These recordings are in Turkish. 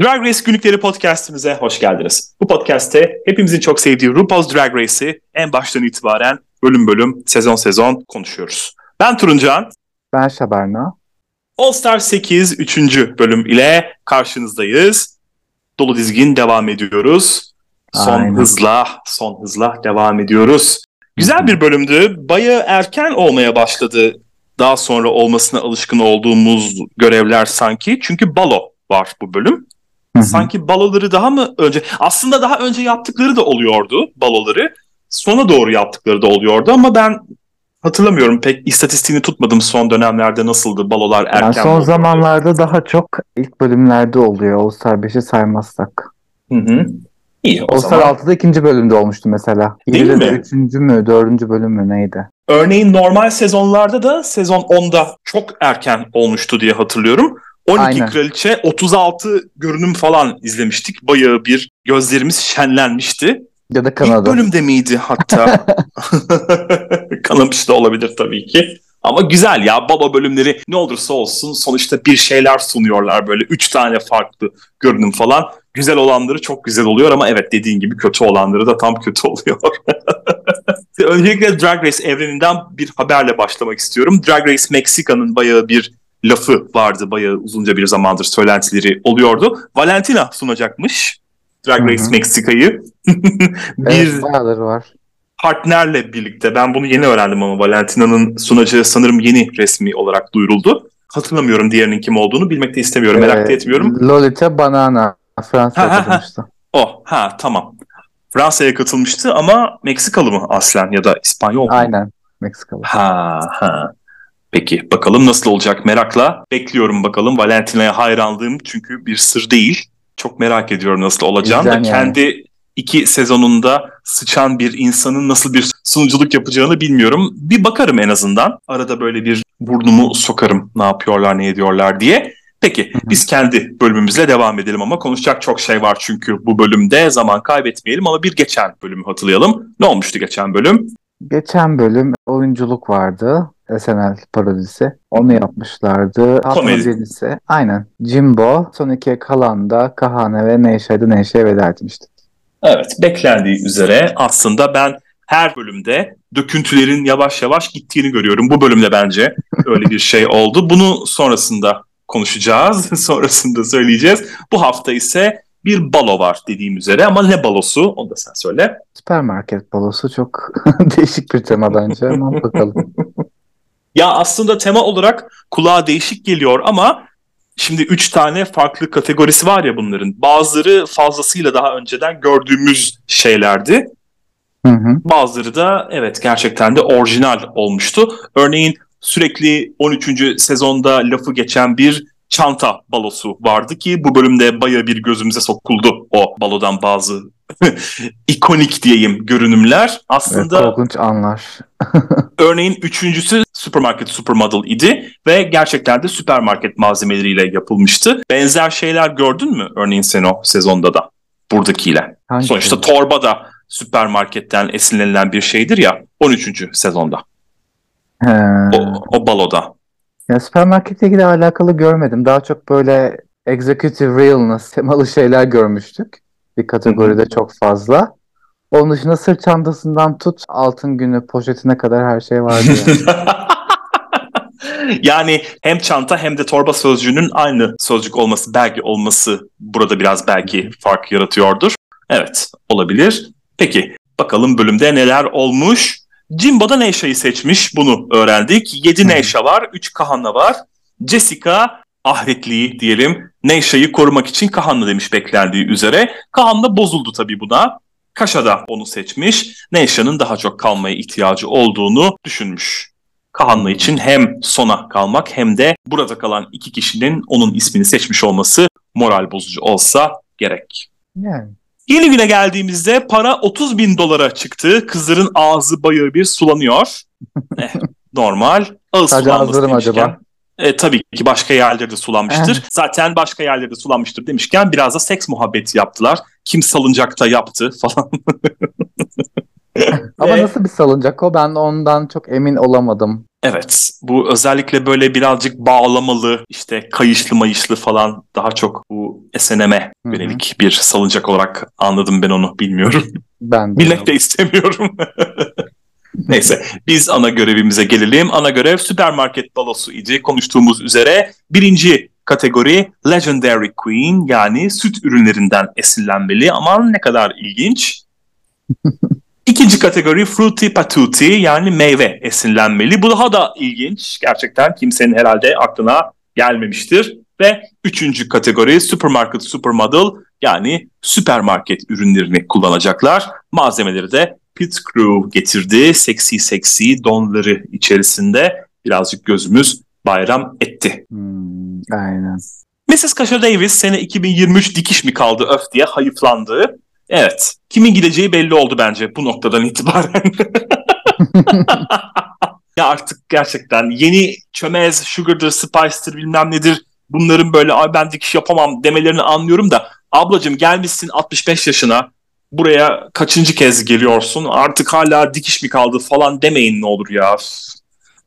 Drag Race Günlükleri podcastimize hoş geldiniz. Bu podcast'te hepimizin çok sevdiği RuPaul's Drag Race'i en baştan itibaren bölüm bölüm, sezon sezon konuşuyoruz. Ben Turuncan. Ben Şaberna. All Star 8 3. bölüm ile karşınızdayız. Dolu dizgin devam ediyoruz. Son Aynen. hızla, son hızla devam ediyoruz. Güzel bir bölümdü. Baya erken olmaya başladı. Daha sonra olmasına alışkın olduğumuz görevler sanki. Çünkü balo var bu bölüm. Hı-hı. Sanki baloları daha mı önce aslında daha önce yaptıkları da oluyordu baloları. Sona doğru yaptıkları da oluyordu ama ben hatırlamıyorum pek istatistiğini tutmadım son dönemlerde nasıldı balolar erken. Yani son zamanlarda daha çok ilk bölümlerde oluyor All Star 5'i saymazsak. Hı hı. İyi o All Star zaman. 6'da ikinci bölümde olmuştu mesela. Değil mi? Üçüncü mü dördüncü bölüm mü neydi? Örneğin normal sezonlarda da sezon 10'da çok erken olmuştu diye hatırlıyorum. 12 Aynen. Kraliçe 36 görünüm falan izlemiştik. Bayağı bir gözlerimiz şenlenmişti. Ya da Kanada. İlk bölümde miydi hatta? Kanamış da olabilir tabii ki. Ama güzel ya baba bölümleri ne olursa olsun sonuçta bir şeyler sunuyorlar böyle. Üç tane farklı görünüm falan. Güzel olanları çok güzel oluyor ama evet dediğin gibi kötü olanları da tam kötü oluyor. Öncelikle Drag Race evreninden bir haberle başlamak istiyorum. Drag Race Meksika'nın bayağı bir lafı vardı. Bayağı uzunca bir zamandır söylentileri oluyordu. Valentina sunacakmış Drag Race Meksika'yı. bir evet, var. partnerle birlikte. Ben bunu yeni öğrendim ama Valentina'nın sunacağı sanırım yeni resmi olarak duyuruldu. Hatırlamıyorum diğerinin kim olduğunu. Bilmek de istemiyorum. Ee, merak da etmiyorum. Lolita Banana. Fransa'ya katılmıştı. Oh, ha tamam. Fransa'ya katılmıştı ama Meksikalı mı aslen ya da İspanyol mu? Aynen. Meksikalı. Ha ha. Peki bakalım nasıl olacak merakla bekliyorum bakalım. Valentina'ya hayranlığım çünkü bir sır değil. Çok merak ediyorum nasıl olacağını yani. kendi iki sezonunda sıçan bir insanın nasıl bir sunuculuk yapacağını bilmiyorum. Bir bakarım en azından. Arada böyle bir burnumu sokarım ne yapıyorlar ne ediyorlar diye. Peki biz kendi bölümümüzle devam edelim ama konuşacak çok şey var çünkü bu bölümde zaman kaybetmeyelim ama bir geçen bölümü hatırlayalım. Ne olmuştu geçen bölüm? Geçen bölüm oyunculuk vardı. SNL parodisi. Onu yapmışlardı. Komedi. Aynen. Jimbo son ikiye kalan da Kahane ve Neşe'de Neşe'ye veda etmişti. Evet beklendiği üzere aslında ben her bölümde döküntülerin yavaş yavaş gittiğini görüyorum. Bu bölümde bence öyle bir şey oldu. Bunu sonrasında konuşacağız. sonrasında söyleyeceğiz. Bu hafta ise bir balo var dediğim üzere ama ne balosu onu da sen söyle. Süpermarket balosu çok değişik bir tema bence ama bakalım. Ya aslında tema olarak kulağa değişik geliyor ama şimdi üç tane farklı kategorisi var ya bunların. Bazıları fazlasıyla daha önceden gördüğümüz şeylerdi. Hı hı. Bazıları da evet gerçekten de orijinal olmuştu. Örneğin sürekli 13. sezonda lafı geçen bir çanta balosu vardı ki bu bölümde baya bir gözümüze sokuldu o balodan bazı ikonik diyeyim görünümler. Aslında evet, korkunç anlar. örneğin üçüncüsü Supermarket Supermodel idi ve gerçekten de süpermarket malzemeleriyle yapılmıştı. Benzer şeyler gördün mü örneğin sen o sezonda da buradakiyle? Hangi Sonuçta şey? torba da süpermarketten esinlenilen bir şeydir ya 13. sezonda. He. O, o baloda. Ya süpermarketle ilgili alakalı görmedim. Daha çok böyle executive realness temalı şeyler görmüştük. Bir kategoride çok fazla. Onun dışında sırt çantasından tut altın günü poşetine kadar her şey vardı. Yani. yani hem çanta hem de torba sözcüğünün aynı sözcük olması belki olması burada biraz belki fark yaratıyordur. Evet olabilir. Peki bakalım bölümde neler olmuş. Jimbo'da Neşa'yı seçmiş bunu öğrendik. 7 Neşa var 3 Kahanna var. Jessica ahretliği diyelim Neşa'yı korumak için Kahanna demiş beklendiği üzere. Kahanna bozuldu tabii buna. Kaşa da onu seçmiş. Neşa'nın daha çok kalmaya ihtiyacı olduğunu düşünmüş. Kahanna için hem sona kalmak hem de burada kalan iki kişinin onun ismini seçmiş olması moral bozucu olsa gerek. Yani. Yeni güne geldiğimizde para 30 bin dolara çıktı. Kızların ağzı bayağı bir sulanıyor. eh, normal. Ağız Sadece ağızları mı acaba? E, tabii ki başka yerlerde sulanmıştır. Zaten başka yerlerde sulanmıştır demişken biraz da seks muhabbeti yaptılar. Kim salıncakta yaptı falan. Ama nasıl bir salıncak o? Ben ondan çok emin olamadım. Evet bu özellikle böyle birazcık bağlamalı işte kayışlı mayışlı falan daha çok bu SNM'e yönelik bir salıncak olarak anladım ben onu bilmiyorum. Ben de. Bilmek de istemiyorum. Neyse biz ana görevimize gelelim. Ana görev süpermarket balosu idi. Konuştuğumuz üzere birinci kategori Legendary Queen yani süt ürünlerinden esinlenmeli. Aman ne kadar ilginç. İkinci kategori Fruity Patootie yani meyve esinlenmeli. Bu daha da ilginç. Gerçekten kimsenin herhalde aklına gelmemiştir. Ve üçüncü kategori Supermarket Supermodel yani süpermarket ürünlerini kullanacaklar. Malzemeleri de Pit Crew getirdi. Seksi seksi donları içerisinde birazcık gözümüz bayram etti. Hmm, aynen. Mrs. Kasha Davis sene 2023 dikiş mi kaldı öf diye hayıflandı. Evet. Kimin gideceği belli oldu bence bu noktadan itibaren. ya artık gerçekten yeni çömez, sugar'dır, spice'dır bilmem nedir bunların böyle ay ben dikiş yapamam demelerini anlıyorum da ablacığım gelmişsin 65 yaşına buraya kaçıncı kez geliyorsun artık hala dikiş mi kaldı falan demeyin ne olur ya.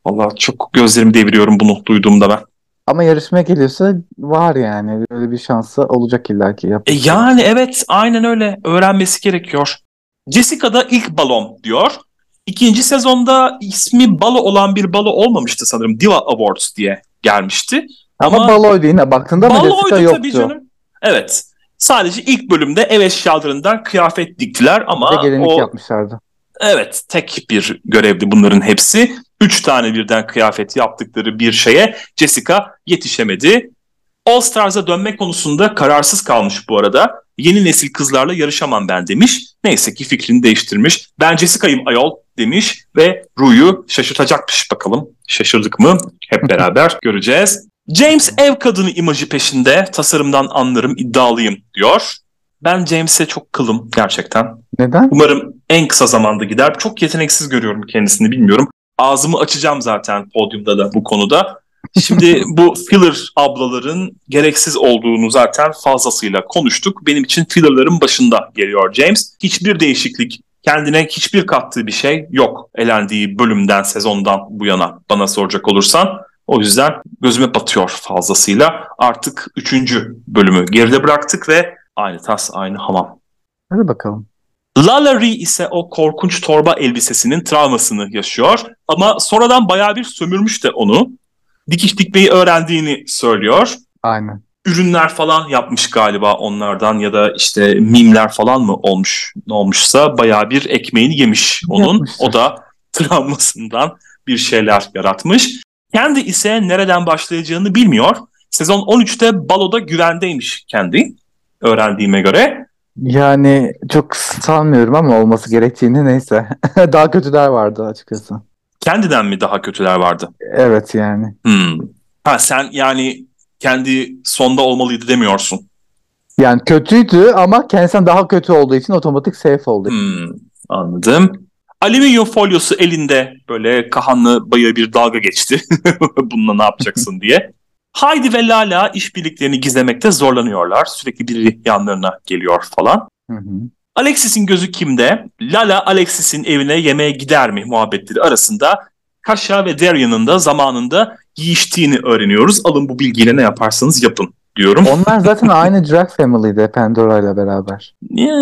Valla çok gözlerimi deviriyorum bunu duyduğumda ben. Ama yarışmaya geliyorsa var yani. Öyle bir şansı olacak illaki. E yani evet aynen öyle. Öğrenmesi gerekiyor. Jessica'da ilk balon diyor. İkinci sezonda ismi balo olan bir balo olmamıştı sanırım. Diva Awards diye gelmişti. Ama, Ama baloydu yine baktığında ama Jessica yoktu. tabii canım. Evet. Sadece ilk bölümde ev eşyalarından kıyafet diktiler ama bir gelinlik o... yapmışlardı. Evet tek bir görevdi bunların hepsi. Üç tane birden kıyafet yaptıkları bir şeye Jessica yetişemedi. All Stars'a dönme konusunda kararsız kalmış bu arada. Yeni nesil kızlarla yarışamam ben demiş. Neyse ki fikrini değiştirmiş. Ben Jessica'yım ayol demiş ve Ru'yu şaşırtacakmış bakalım. Şaşırdık mı? Hep beraber göreceğiz. James ev kadını imajı peşinde. Tasarımdan anlarım, iddialıyım diyor. Ben James'e çok kılım gerçekten. Neden? Umarım en kısa zamanda gider. Çok yeteneksiz görüyorum kendisini bilmiyorum. Ağzımı açacağım zaten podyumda da bu konuda. Şimdi bu filler ablaların gereksiz olduğunu zaten fazlasıyla konuştuk. Benim için fillerların başında geliyor James. Hiçbir değişiklik, kendine hiçbir kattığı bir şey yok elendiği bölümden, sezondan bu yana bana soracak olursan. O yüzden gözüme batıyor fazlasıyla. Artık üçüncü bölümü geride bıraktık ve aynı tas aynı hamam. Hadi bakalım. Lalari ise o korkunç torba elbisesinin travmasını yaşıyor. Ama sonradan bayağı bir sömürmüş de onu. Dikiş dikmeyi öğrendiğini söylüyor. Aynen. Ürünler falan yapmış galiba onlardan ya da işte mimler falan mı olmuş ne olmuşsa bayağı bir ekmeğini yemiş onun. Yapmışsın. O da travmasından bir şeyler yaratmış. Kendi ise nereden başlayacağını bilmiyor. Sezon 13'te baloda güvendeymiş kendi öğrendiğime göre. Yani çok sanmıyorum ama olması gerektiğini neyse. daha kötüler vardı açıkçası. Kendiden mi daha kötüler vardı? Evet yani. Hmm. Ha sen yani kendi sonda olmalıydı demiyorsun. Yani kötüydü ama kendisinden daha kötü olduğu için otomatik safe oldu. Hmm, anladım. Alüminyum folyosu elinde böyle Kahan'la baya bir dalga geçti. Bununla ne yapacaksın diye. Haydi ve Lala işbirliklerini gizlemekte zorlanıyorlar. Sürekli biri yanlarına geliyor falan. Hı hı. Alexis'in gözü kimde? Lala Alexis'in evine yemeğe gider mi muhabbetleri arasında Kaşa ve Darian'ın da zamanında giyiştiğini öğreniyoruz. Alın bu bilgiyle ne yaparsanız yapın diyorum. Onlar zaten aynı Drag Family'de Pandora ile beraber.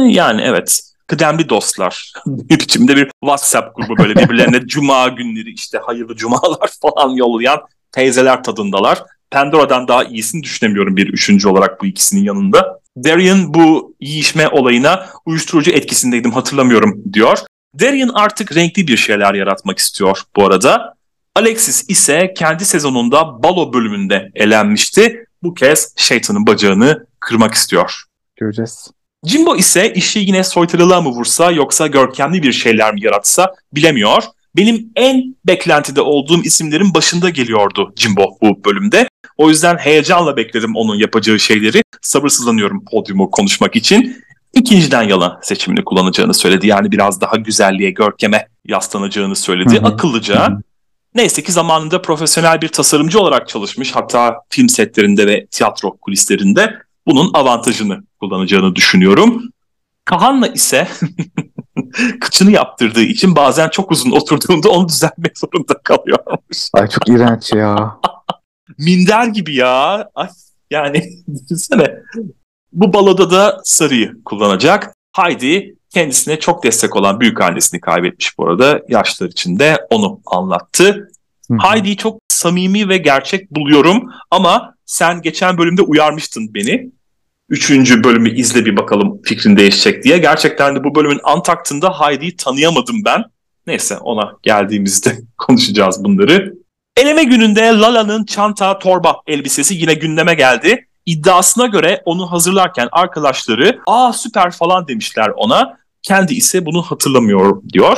Yani evet. Kıdemli dostlar. bir biçimde bir WhatsApp grubu böyle birbirlerine cuma günleri işte hayırlı cumalar falan yollayan teyzeler tadındalar. Pandora'dan daha iyisini düşünemiyorum bir üçüncü olarak bu ikisinin yanında. Darian bu yiyişme olayına uyuşturucu etkisindeydim hatırlamıyorum diyor. Darian artık renkli bir şeyler yaratmak istiyor bu arada. Alexis ise kendi sezonunda balo bölümünde elenmişti. Bu kez şeytanın bacağını kırmak istiyor. Göreceğiz. Jimbo ise işi yine soytarılığa mı vursa yoksa görkemli bir şeyler mi yaratsa bilemiyor. Benim en beklentide olduğum isimlerin başında geliyordu Jimbo bu bölümde. O yüzden heyecanla bekledim onun yapacağı şeyleri. Sabırsızlanıyorum podyumu konuşmak için. İkinciden yana seçimini kullanacağını söyledi. Yani biraz daha güzelliğe, görkeme yaslanacağını söyledi. Hı-hı. Akıllıca. Hı-hı. Neyse ki zamanında profesyonel bir tasarımcı olarak çalışmış. Hatta film setlerinde ve tiyatro kulislerinde bunun avantajını kullanacağını düşünüyorum. Kahan'la ise kıçını yaptırdığı için bazen çok uzun oturduğunda onu düzeltmek zorunda kalıyormuş. Ay çok iğrenç ya. Minder gibi ya. Ay, yani düşünsene. Bu baloda da sarıyı kullanacak. Heidi kendisine çok destek olan büyük annesini kaybetmiş bu arada. Yaşlar içinde onu anlattı. Heidi'yi çok samimi ve gerçek buluyorum ama sen geçen bölümde uyarmıştın beni. Üçüncü bölümü izle bir bakalım fikrin değişecek diye. Gerçekten de bu bölümün antaktında Heidi'yi tanıyamadım ben. Neyse ona geldiğimizde konuşacağız bunları. Eleme gününde Lala'nın çanta, torba elbisesi yine gündeme geldi. İddiasına göre onu hazırlarken arkadaşları ''Aa süper'' falan demişler ona. Kendi ise bunu hatırlamıyor diyor.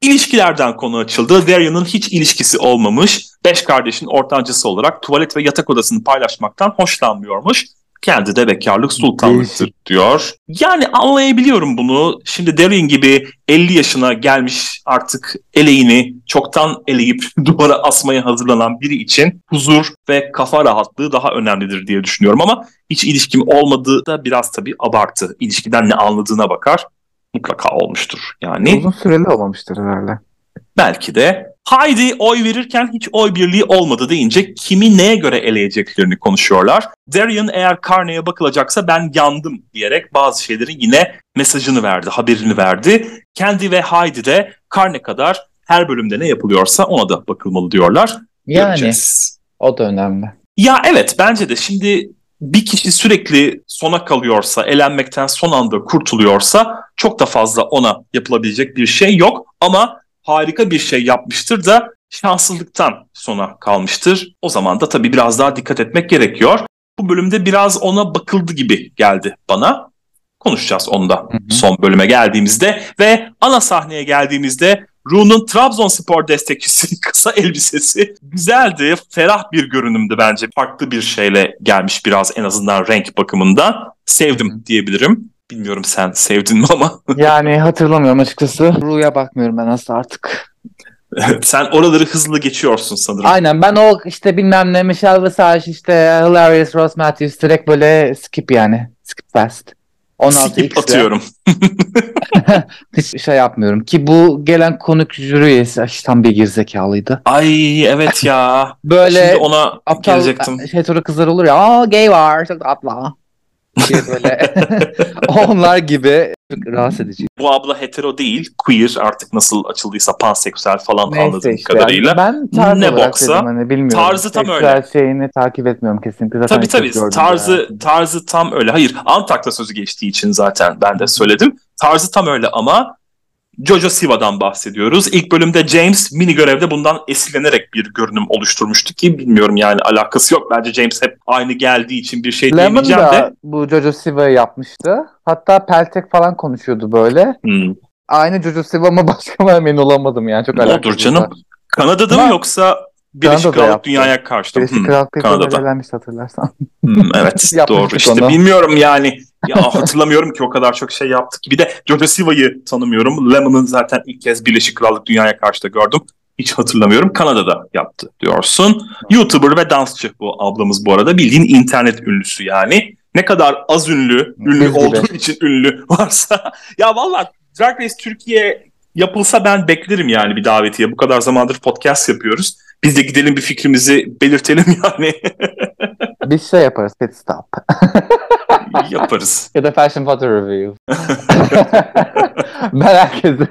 İlişkilerden konu açıldı. Darian'ın hiç ilişkisi olmamış. Beş kardeşin ortancısı olarak tuvalet ve yatak odasını paylaşmaktan hoşlanmıyormuş. Kendi de bekarlık sultanlıktır diyor. Yani anlayabiliyorum bunu. Şimdi Darian gibi 50 yaşına gelmiş artık eleğini çoktan eleyip duvara asmaya hazırlanan biri için huzur ve kafa rahatlığı daha önemlidir diye düşünüyorum ama hiç ilişkim olmadığı da biraz tabii abartı. İlişkiden ne anladığına bakar mutlaka olmuştur. Yani uzun süreli olmamıştır herhalde. Belki de. Heidi oy verirken hiç oy birliği olmadı deyince kimi neye göre eleyeceklerini konuşuyorlar. Darian eğer Carney'e bakılacaksa ben yandım diyerek bazı şeylerin yine mesajını verdi, haberini verdi. Kendi ve Heidi de Carney kadar her bölümde ne yapılıyorsa ona da bakılmalı diyorlar. Yani Göreceğiz. o da önemli. Ya evet bence de şimdi bir kişi sürekli sona kalıyorsa, elenmekten son anda kurtuluyorsa çok da fazla ona yapılabilecek bir şey yok. Ama harika bir şey yapmıştır da şanssızlıktan sona kalmıştır. O zaman da tabii biraz daha dikkat etmek gerekiyor. Bu bölümde biraz ona bakıldı gibi geldi bana. Konuşacağız onda son bölüme geldiğimizde ve ana sahneye geldiğimizde Rune'un Trabzonspor destekçisi kısa elbisesi güzeldi. Ferah bir görünümdü bence. Farklı bir şeyle gelmiş biraz en azından renk bakımından. Sevdim diyebilirim. Bilmiyorum sen sevdin mi ama. yani hatırlamıyorum açıkçası. Ru'ya bakmıyorum ben aslında artık. sen oraları hızlı geçiyorsun sanırım. Aynen ben o işte bilmem ne Michelle Visage işte Hilarious Ross Matthews direkt böyle skip yani. Skip fast. 16 Skip X'de. atıyorum. Hiç şey yapmıyorum ki bu gelen konuk jüri üyesi tam bir gerizekalıydı. Ay evet ya. Böyle Şimdi ona aptal, gelecektim. Şey sonra kızlar olur ya. Aa gay var. Çok atla diye böyle onlar gibi rahatsız edici. Bu abla hetero değil, queer artık nasıl açıldıysa panseksüel falan Neyse anladığım işte kadarıyla. Ben tarz ne boksa hani bilmiyorum. Tarzı tam öyle. şeyini takip etmiyorum kesinlikle. Zaten tabii tabii tarzı, yani. tarzı tam öyle. Hayır Antak'ta sözü geçtiği için zaten ben de söyledim. Tarzı tam öyle ama Jojo Siva'dan bahsediyoruz. İlk bölümde James mini görevde bundan esinlenerek bir görünüm oluşturmuştu ki bilmiyorum yani alakası yok. Bence James hep aynı geldiği için bir şey Lemon diyemeyeceğim da de. bu Jojo Siva'yı yapmıştı. Hatta Peltek falan konuşuyordu böyle. Hmm. Aynı Jojo Siva mı başka emin olamadım yani çok alakası. Odur canım. Kanada'da mı yoksa Birleşik Krallık dünyaya karşı. Birleşik hmm, Krallık Kanada'da. hatırlarsan. Hmm, evet doğru işte onu. bilmiyorum yani. Ya hatırlamıyorum ki o kadar çok şey yaptık. Bir de Jojo Siva'yı tanımıyorum. Lemon'ın zaten ilk kez Birleşik Krallık dünyaya karşı da gördüm. Hiç hatırlamıyorum. Kanada'da yaptı diyorsun. YouTuber ve dansçı bu ablamız bu arada. Bildiğin internet ünlüsü yani. Ne kadar az ünlü, ünlü olduğu için ünlü varsa. ya valla Drag Race Türkiye yapılsa ben beklerim yani bir davetiye. Bu kadar zamandır podcast yapıyoruz. Biz de gidelim bir fikrimizi belirtelim yani. Biz şey yaparız, pit stop. yaparız. ya da fashion photo review. ben herkese.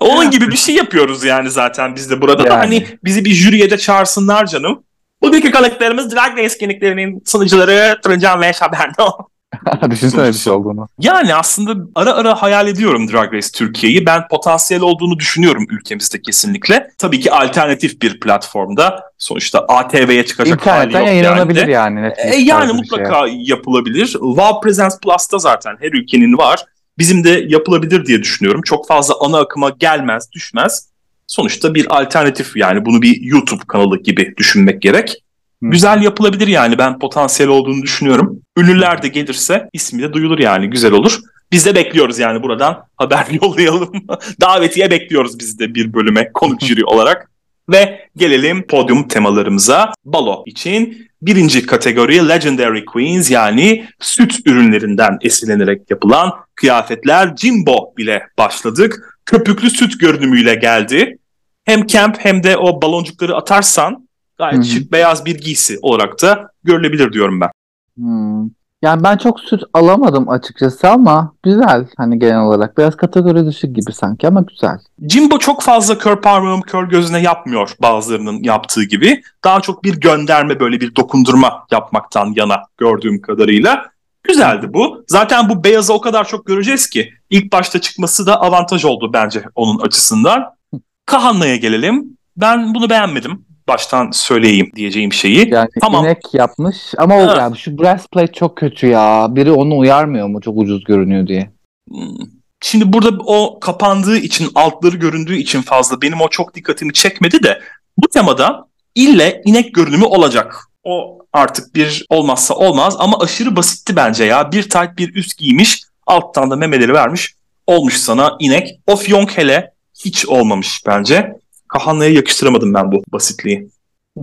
Onun gibi bir şey yapıyoruz yani zaten biz de burada yani. da hani bizi bir jüriye de çağırsınlar canım. Bugünkü kalıklarımız Drag Race etkinliklerinin sunucuları Tırıncan ve Şaberno. Düşünsene bir şey olduğunu. Yani aslında ara ara hayal ediyorum Drag Race Türkiye'yi. Ben potansiyel olduğunu düşünüyorum ülkemizde kesinlikle. Tabii ki alternatif bir platformda. Sonuçta ATV'ye çıkacak hali yok yayınlanabilir yani. yani. E, yani mutlaka şey. yapılabilir. Wow Presence Plus'ta zaten her ülkenin var. Bizim de yapılabilir diye düşünüyorum. Çok fazla ana akıma gelmez, düşmez. Sonuçta bir alternatif yani bunu bir YouTube kanalı gibi düşünmek gerek. Güzel yapılabilir yani ben potansiyel olduğunu düşünüyorum. Ünlüler de gelirse ismi de duyulur yani güzel olur. Biz de bekliyoruz yani buradan haber yollayalım. Davetiye bekliyoruz biz de bir bölüme konuk jüri olarak. Ve Gelelim podyum temalarımıza. Balo için birinci kategori Legendary Queens yani süt ürünlerinden esinlenerek yapılan kıyafetler Jimbo bile başladık. Köpüklü süt görünümüyle geldi. Hem camp hem de o baloncukları atarsan gayet Hı-hı. şık beyaz bir giysi olarak da görülebilir diyorum ben. Hmm. Yani ben çok süt alamadım açıkçası ama güzel hani genel olarak. Biraz kategori dışı gibi sanki ama güzel. Jimbo çok fazla kör parmağım kör gözüne yapmıyor bazılarının yaptığı gibi. Daha çok bir gönderme böyle bir dokundurma yapmaktan yana gördüğüm kadarıyla. Güzeldi bu. Zaten bu beyazı o kadar çok göreceğiz ki ilk başta çıkması da avantaj oldu bence onun açısından. Kahanna'ya gelelim. Ben bunu beğenmedim baştan söyleyeyim diyeceğim şeyi. Yani tamam. inek yapmış ama o yani şu breastplate çok kötü ya. Biri onu uyarmıyor mu çok ucuz görünüyor diye. Hmm. Şimdi burada o kapandığı için altları göründüğü için fazla benim o çok dikkatimi çekmedi de bu temada ille inek görünümü olacak. O artık bir olmazsa olmaz ama aşırı basitti bence ya. Bir tight bir üst giymiş alttan da memeleri vermiş olmuş sana inek. O fiyonk hele hiç olmamış bence. Kahanna'ya yakıştıramadım ben bu basitliği.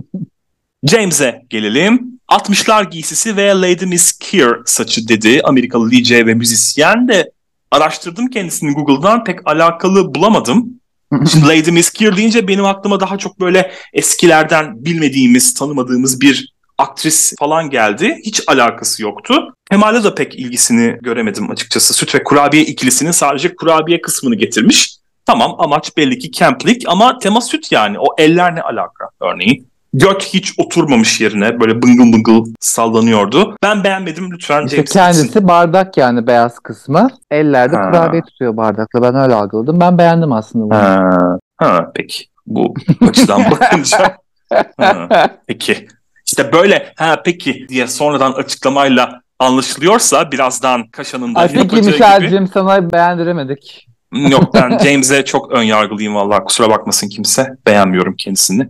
James'e gelelim. 60'lar giysisi ve Lady Miss Keir saçı dedi Amerikalı DJ ve müzisyen de araştırdım kendisini Google'dan pek alakalı bulamadım. Şimdi Lady Miss Keir deyince benim aklıma daha çok böyle eskilerden bilmediğimiz, tanımadığımız bir aktris falan geldi. Hiç alakası yoktu. Kemal'e de pek ilgisini göremedim açıkçası. Süt ve kurabiye ikilisinin sadece kurabiye kısmını getirmiş. Tamam amaç belli ki camplik ama tema süt yani. O eller ne alaka örneğin. Göt hiç oturmamış yerine böyle bıngıl bıngıl sallanıyordu. Ben beğenmedim lütfen işte James kendisi gitsin. bardak yani beyaz kısmı. Ellerde ha. kurabiye tutuyor bardakla. Ben öyle algıladım. Ben beğendim aslında bunu. Ha, ha peki. Bu açıdan bakınca. ha, peki. İşte böyle ha peki diye sonradan açıklamayla anlaşılıyorsa birazdan Kaşan'ın da Ay peki Michel'cim sana beğendiremedik. Yok ben James'e çok ön yargılıyım valla kusura bakmasın kimse. Beğenmiyorum kendisini.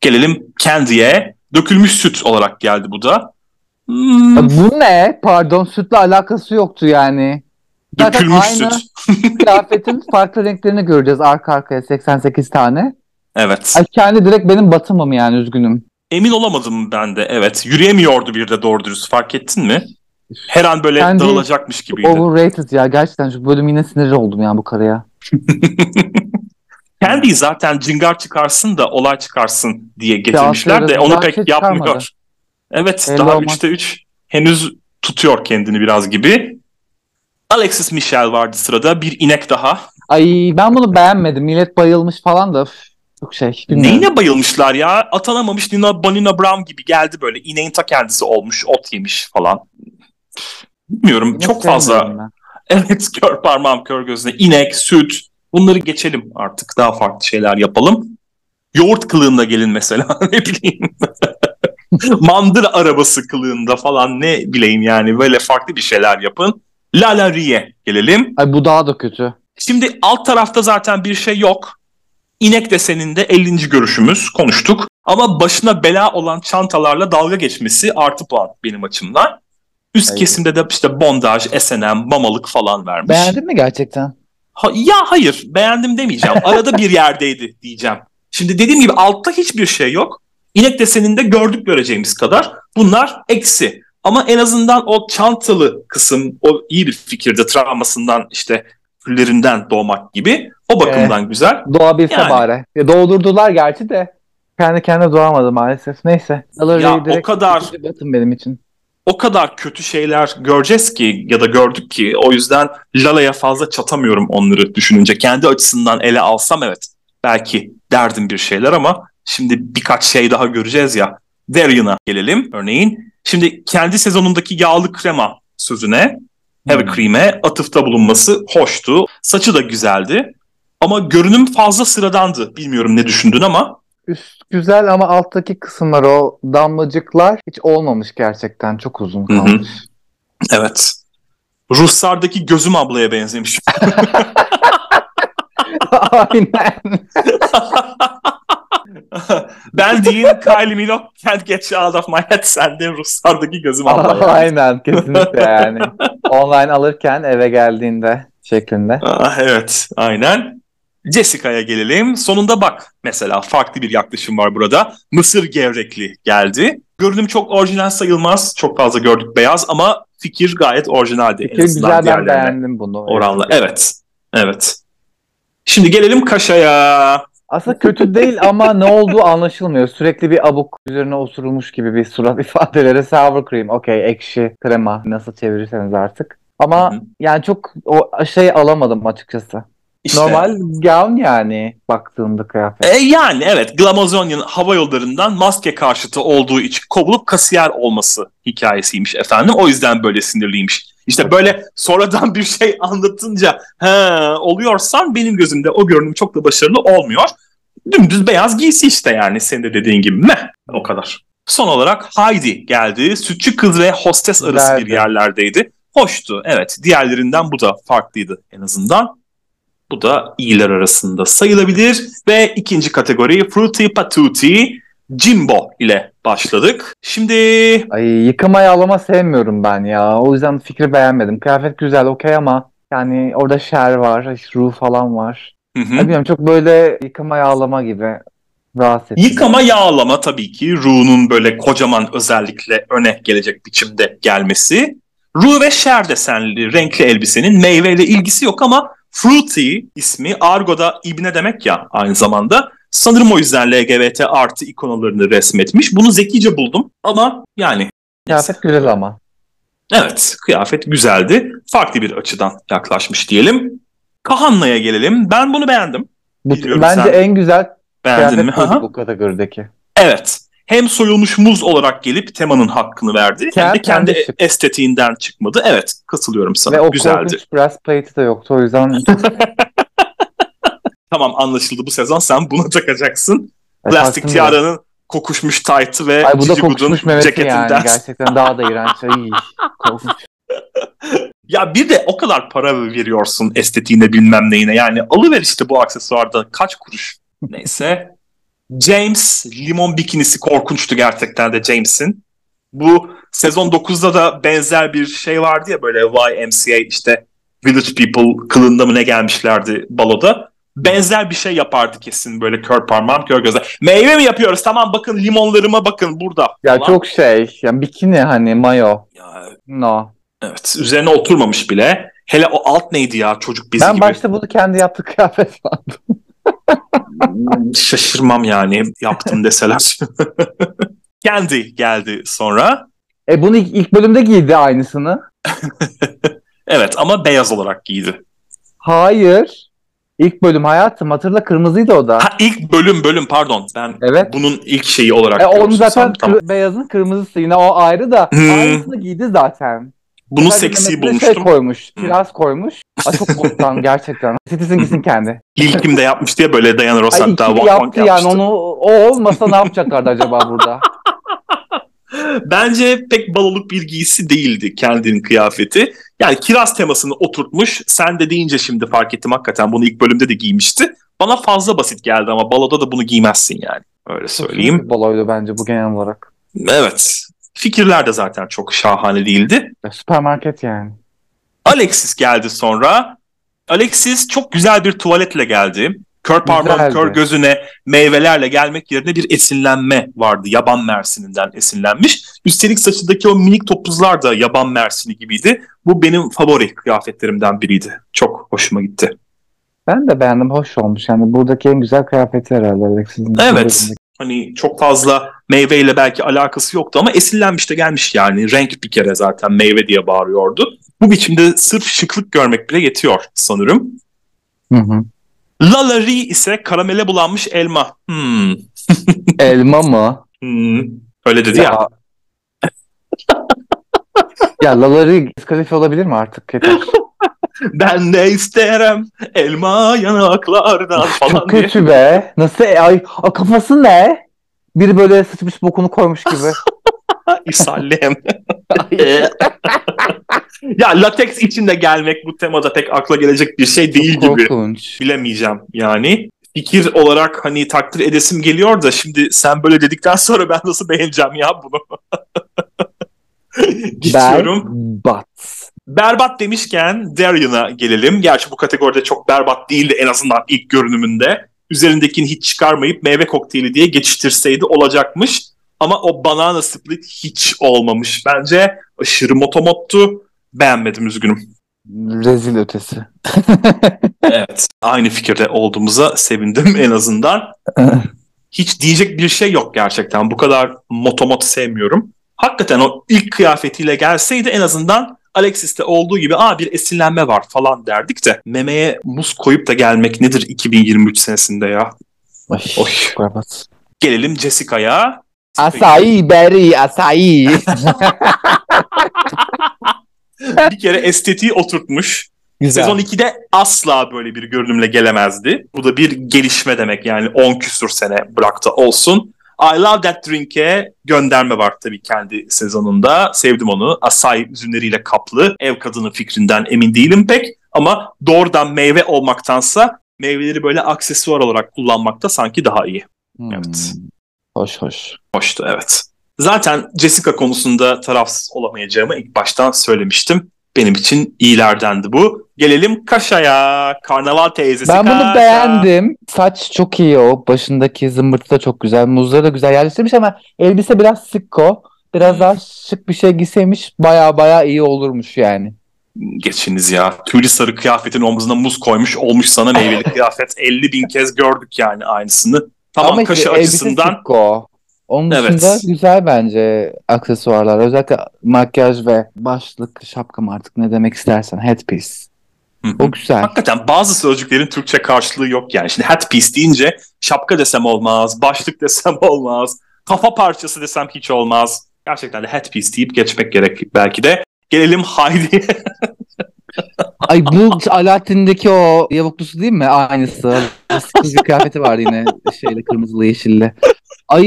Gelelim Candy'ye. Dökülmüş süt olarak geldi bu da. Hmm. Bu ne? Pardon sütle alakası yoktu yani. Zaten Dökülmüş aynı süt. kıyafetin farklı renklerini göreceğiz arka arkaya 88 tane. Evet. Ay kendi direkt benim batımım yani üzgünüm. Emin olamadım ben de evet. Yürüyemiyordu bir de doğru dürüst fark ettin mi? Her an böyle Kendi dağılacakmış gibiydi. Overrated ya gerçekten şu bölüm yine sinirli oldum ya bu karıya. Kendi zaten cingar çıkarsın da olay çıkarsın diye getirmişler de onu pek şey yapmıyor. Evet Elli daha 3'te 3 henüz tutuyor kendini biraz gibi. Alexis Michel vardı sırada bir inek daha. Ay ben bunu beğenmedim. Millet bayılmış falan da. Çok şey. Bilmiyorum. Neyine bayılmışlar ya? Atanamamış Nina Bonina Brown gibi geldi böyle. İneğin ta kendisi olmuş. Ot yemiş falan. Bilmiyorum. İnek çok fazla. Evet kör parmağım kör gözüne. İnek, süt. Bunları geçelim artık. Daha farklı şeyler yapalım. Yoğurt kılığında gelin mesela. ne bileyim. Mandır arabası kılığında falan ne bileyim yani. Böyle farklı bir şeyler yapın. La La Rie gelelim. Ay bu daha da kötü. Şimdi alt tarafta zaten bir şey yok. İnek deseninde 50. görüşümüz konuştuk. Ama başına bela olan çantalarla dalga geçmesi artı puan benim açımdan. Üst hayır. kesimde de işte bondaj, S&M, mamalık falan vermiş. Beğendin mi gerçekten? Ha, ya hayır beğendim demeyeceğim. Arada bir yerdeydi diyeceğim. Şimdi dediğim gibi altta hiçbir şey yok. İnek deseninde gördük göreceğimiz kadar. Bunlar eksi. Ama en azından o çantalı kısım o iyi bir fikirdi. Travmasından işte küllerinden doğmak gibi. O bakımdan ee, güzel. Doğabilse yani. bari. Ya doğdurdular gerçi de kendi kendine doğamadı maalesef. Neyse. ya o kadar benim için o kadar kötü şeyler göreceğiz ki ya da gördük ki o yüzden Lala'ya fazla çatamıyorum onları düşününce. Kendi açısından ele alsam evet belki derdim bir şeyler ama şimdi birkaç şey daha göreceğiz ya. Varian'a gelelim örneğin. Şimdi kendi sezonundaki yağlı krema sözüne Heavy hmm. Cream'e atıfta bulunması hoştu. Saçı da güzeldi. Ama görünüm fazla sıradandı. Bilmiyorum ne düşündün ama Üst güzel ama alttaki kısımlar o damlacıklar hiç olmamış gerçekten. Çok uzun kalmış. Hı hı. Evet. Ruslardaki gözüm ablaya benzemiş. Aynen. ben değil Kylie Minogue can't get you out of my head sen de Ruslardaki gözüm abla yani. Aynen kesinlikle yani. Online alırken eve geldiğinde şeklinde. Ah, evet aynen. Jessica'ya gelelim. Sonunda bak mesela farklı bir yaklaşım var burada. Mısır gevrekli geldi. Görünüm çok orijinal sayılmaz. Çok fazla gördük beyaz ama fikir gayet orijinaldi. Fikir güzel ben beğendim bunu. Oranla. Evet. Evet. Şimdi gelelim Kaşa'ya. Aslında kötü değil ama ne olduğu anlaşılmıyor. Sürekli bir abuk üzerine osurulmuş gibi bir surat ifadeleri. Sour cream, okey, ekşi, krema nasıl çevirirseniz artık. Ama Hı-hı. yani çok o şey alamadım açıkçası. İşte, Normal gown yani baktığımda kıyafet. E yani evet Glamazonian hava yollarından maske karşıtı olduğu için kovulup kasiyer olması hikayesiymiş efendim. O yüzden böyle sinirliymiş. İşte böyle sonradan bir şey anlatınca he oluyorsan benim gözümde o görünüm çok da başarılı olmuyor. Dümdüz beyaz giysi işte yani senin de dediğin gibi mi? O kadar. Son olarak Heidi geldi. Sütçü kız ve hostes arası Geldi. bir yerlerdeydi. Hoştu evet. Diğerlerinden bu da farklıydı en azından. Bu da iyiler arasında sayılabilir. Ve ikinci kategori Fruity Patootie Jimbo ile başladık. Şimdi... Ay yıkama yağlama sevmiyorum ben ya. O yüzden fikri beğenmedim. Kıyafet güzel okey ama yani orada şer var, ruh falan var. Hı hı. Bilmiyorum çok böyle yıkama yağlama gibi rahatsız. Yıkama yağlama tabii ki Ru'nun böyle kocaman özellikle öne gelecek biçimde gelmesi. Ru ve Şer desenli renkli elbisenin meyveyle ilgisi yok ama Fruity ismi Argo'da ibne demek ya aynı zamanda. Sanırım o yüzden LGBT artı ikonalarını resmetmiş. Bunu zekice buldum ama yani. Kıyafet güzel ama. Evet kıyafet güzeldi. Farklı bir açıdan yaklaşmış diyelim. Kahanna'ya gelelim. Ben bunu beğendim. Bu, bence sen en güzel beğendin mi? bu kategorideki. Evet. Hem soyulmuş muz olarak gelip temanın hakkını verdi. Kent, hem de kendi şık. estetiğinden çıkmadı. Evet katılıyorum sana. Ve o Güzeldi. korkunç brass plate'i de yoktu o yüzden. tamam anlaşıldı bu sezon sen buna takacaksın. E, Plastik tiaranın kokuşmuş taytı ve Ay, bu da kokuşmuş ceketinden. Yani. Gerçekten daha da iğrenç. Ay, Ya bir de o kadar para veriyorsun estetiğine bilmem neyine. Yani alıver işte bu aksesuarda kaç kuruş. Neyse. James limon bikinisi korkunçtu gerçekten de James'in. Bu sezon 9'da da benzer bir şey vardı ya böyle YMCA işte Village People kılında mı ne gelmişlerdi baloda. Benzer bir şey yapardı kesin böyle kör parmağım kör göze. Meyve mi yapıyoruz? Tamam bakın limonlarıma bakın burada. Ya falan. çok şey. Ya bikini hani mayo. Ya, no. Evet. Üzerine oturmamış bile. Hele o alt neydi ya çocuk bizi ben gibi. Ben başta bunu kendi yaptığı kıyafet sandım. Şaşırmam yani yaptım deseler. geldi geldi sonra. E bunu ilk, ilk bölümde giydi aynısını. evet ama beyaz olarak giydi. Hayır. İlk bölüm hayatım hatırla kırmızıydı o da. Ha ilk bölüm bölüm pardon. Ben evet. bunun ilk şeyi olarak. E, onu zaten kır, tamam. beyazın kırmızısı yine o ayrı da hmm. aynısını giydi zaten. Bunu Sadece seksi şey bulmuştum. Şey koymuş, biraz koymuş. Aa, çok boktan gerçekten. Citizen gitsin kendi. İlk kim de yapmıştı ya böyle Diana Ross Ay, hatta yaptı yani onu o olmasa ne yapacaklardı acaba burada? Bence pek baloluk bir giysi değildi kendinin kıyafeti. Yani kiraz temasını oturtmuş. Sen de deyince şimdi fark ettim hakikaten bunu ilk bölümde de giymişti. Bana fazla basit geldi ama baloda da bunu giymezsin yani. Öyle söyleyeyim. Baloydu bence bu genel olarak. Evet. Fikirler de zaten çok şahane değildi. Süpermarket yani. Alexis geldi sonra. Alexis çok güzel bir tuvaletle geldi. Kör parmağın kör gözüne meyvelerle gelmek yerine bir esinlenme vardı. Yaban mersininden esinlenmiş. Üstelik saçındaki o minik topuzlar da yaban mersini gibiydi. Bu benim favori kıyafetlerimden biriydi. Çok hoşuma gitti. Ben de beğendim. Hoş olmuş. Yani buradaki en güzel kıyafeti herhalde Alexis'in. Evet. Hani çok fazla meyveyle belki alakası yoktu ama esinlenmiş de gelmiş yani. Renk bir kere zaten meyve diye bağırıyordu. Bu biçimde sırf şıklık görmek bile yetiyor sanırım. Hı hı. Lalari ise karamele bulanmış elma. Hmm. elma mı? Hmm. Öyle dedi ya. Ya, ya Lalari diskalifiye olabilir mi artık? Yeter. ben de isterim elma yanaklardan falan Çok diye. kötü be. Nasıl? Ay, a, kafası ne? Biri böyle sıçmış bokunu koymuş gibi. İsallem. ya lateks içinde gelmek bu temada pek akla gelecek bir şey değil Çok gibi. Korkunç. Bilemeyeceğim yani. Fikir olarak hani takdir edesim geliyor da şimdi sen böyle dedikten sonra ben nasıl beğeneceğim ya bunu? Geçiyorum. Ben bat. Berbat demişken Darian'a gelelim. Gerçi bu kategoride çok berbat değildi en azından ilk görünümünde. Üzerindekini hiç çıkarmayıp meyve kokteyli diye geçiştirseydi olacakmış. Ama o banana split hiç olmamış. Bence aşırı motomottu. Beğenmedim üzgünüm. Rezil ötesi. evet. Aynı fikirde olduğumuza sevindim en azından. Hiç diyecek bir şey yok gerçekten. Bu kadar motomot sevmiyorum. Hakikaten o ilk kıyafetiyle gelseydi en azından Alexis'te olduğu gibi aa bir esinlenme var falan derdik de memeye muz koyup da gelmek nedir 2023 senesinde ya? Ay, Oy. Berbat. Gelelim Jessica'ya. Asai berry asai. bir kere estetiği oturtmuş. Güzel. Sezon 2'de asla böyle bir görünümle gelemezdi. Bu da bir gelişme demek yani 10 küsur sene bıraktı olsun. I Love That Drink'e gönderme var tabii kendi sezonunda. Sevdim onu. Asay üzümleriyle kaplı. Ev kadını fikrinden emin değilim pek. Ama doğrudan meyve olmaktansa meyveleri böyle aksesuar olarak kullanmakta sanki daha iyi. Hmm. Evet. Hoş hoş. Hoştu evet. Zaten Jessica konusunda tarafsız olamayacağımı ilk baştan söylemiştim. Benim için iyilerdendi bu. Gelelim Kaşa'ya. Karnaval teyzesi Ben bunu Kaşa. beğendim. Saç çok iyi o. Başındaki zımbırtı da çok güzel. Muzları da güzel yerleştirmiş ama elbise biraz sıkko. Biraz daha şık bir şey giyseymiş baya baya iyi olurmuş yani. Geçiniz ya. Tüylü sarı kıyafetin omzuna muz koymuş olmuş sana meyveli kıyafet. 50 bin kez gördük yani aynısını. Tamam ama işte Kaşa açısından. Onun Evet. dışında güzel bence aksesuarlar. Özellikle makyaj ve başlık, şapka mı artık ne demek istersen. Headpiece. Hı hı. O güzel. Hakikaten bazı sözcüklerin Türkçe karşılığı yok yani. Şimdi headpiece deyince şapka desem olmaz, başlık desem olmaz, kafa parçası desem hiç olmaz. Gerçekten de headpiece deyip geçmek gerek belki de. Gelelim Heidi'ye. Ay bu Alaaddin'deki o yavuklusu değil mi? Aynısı. Bir kıyafeti vardı yine şeyle kırmızılı yeşilli. Ay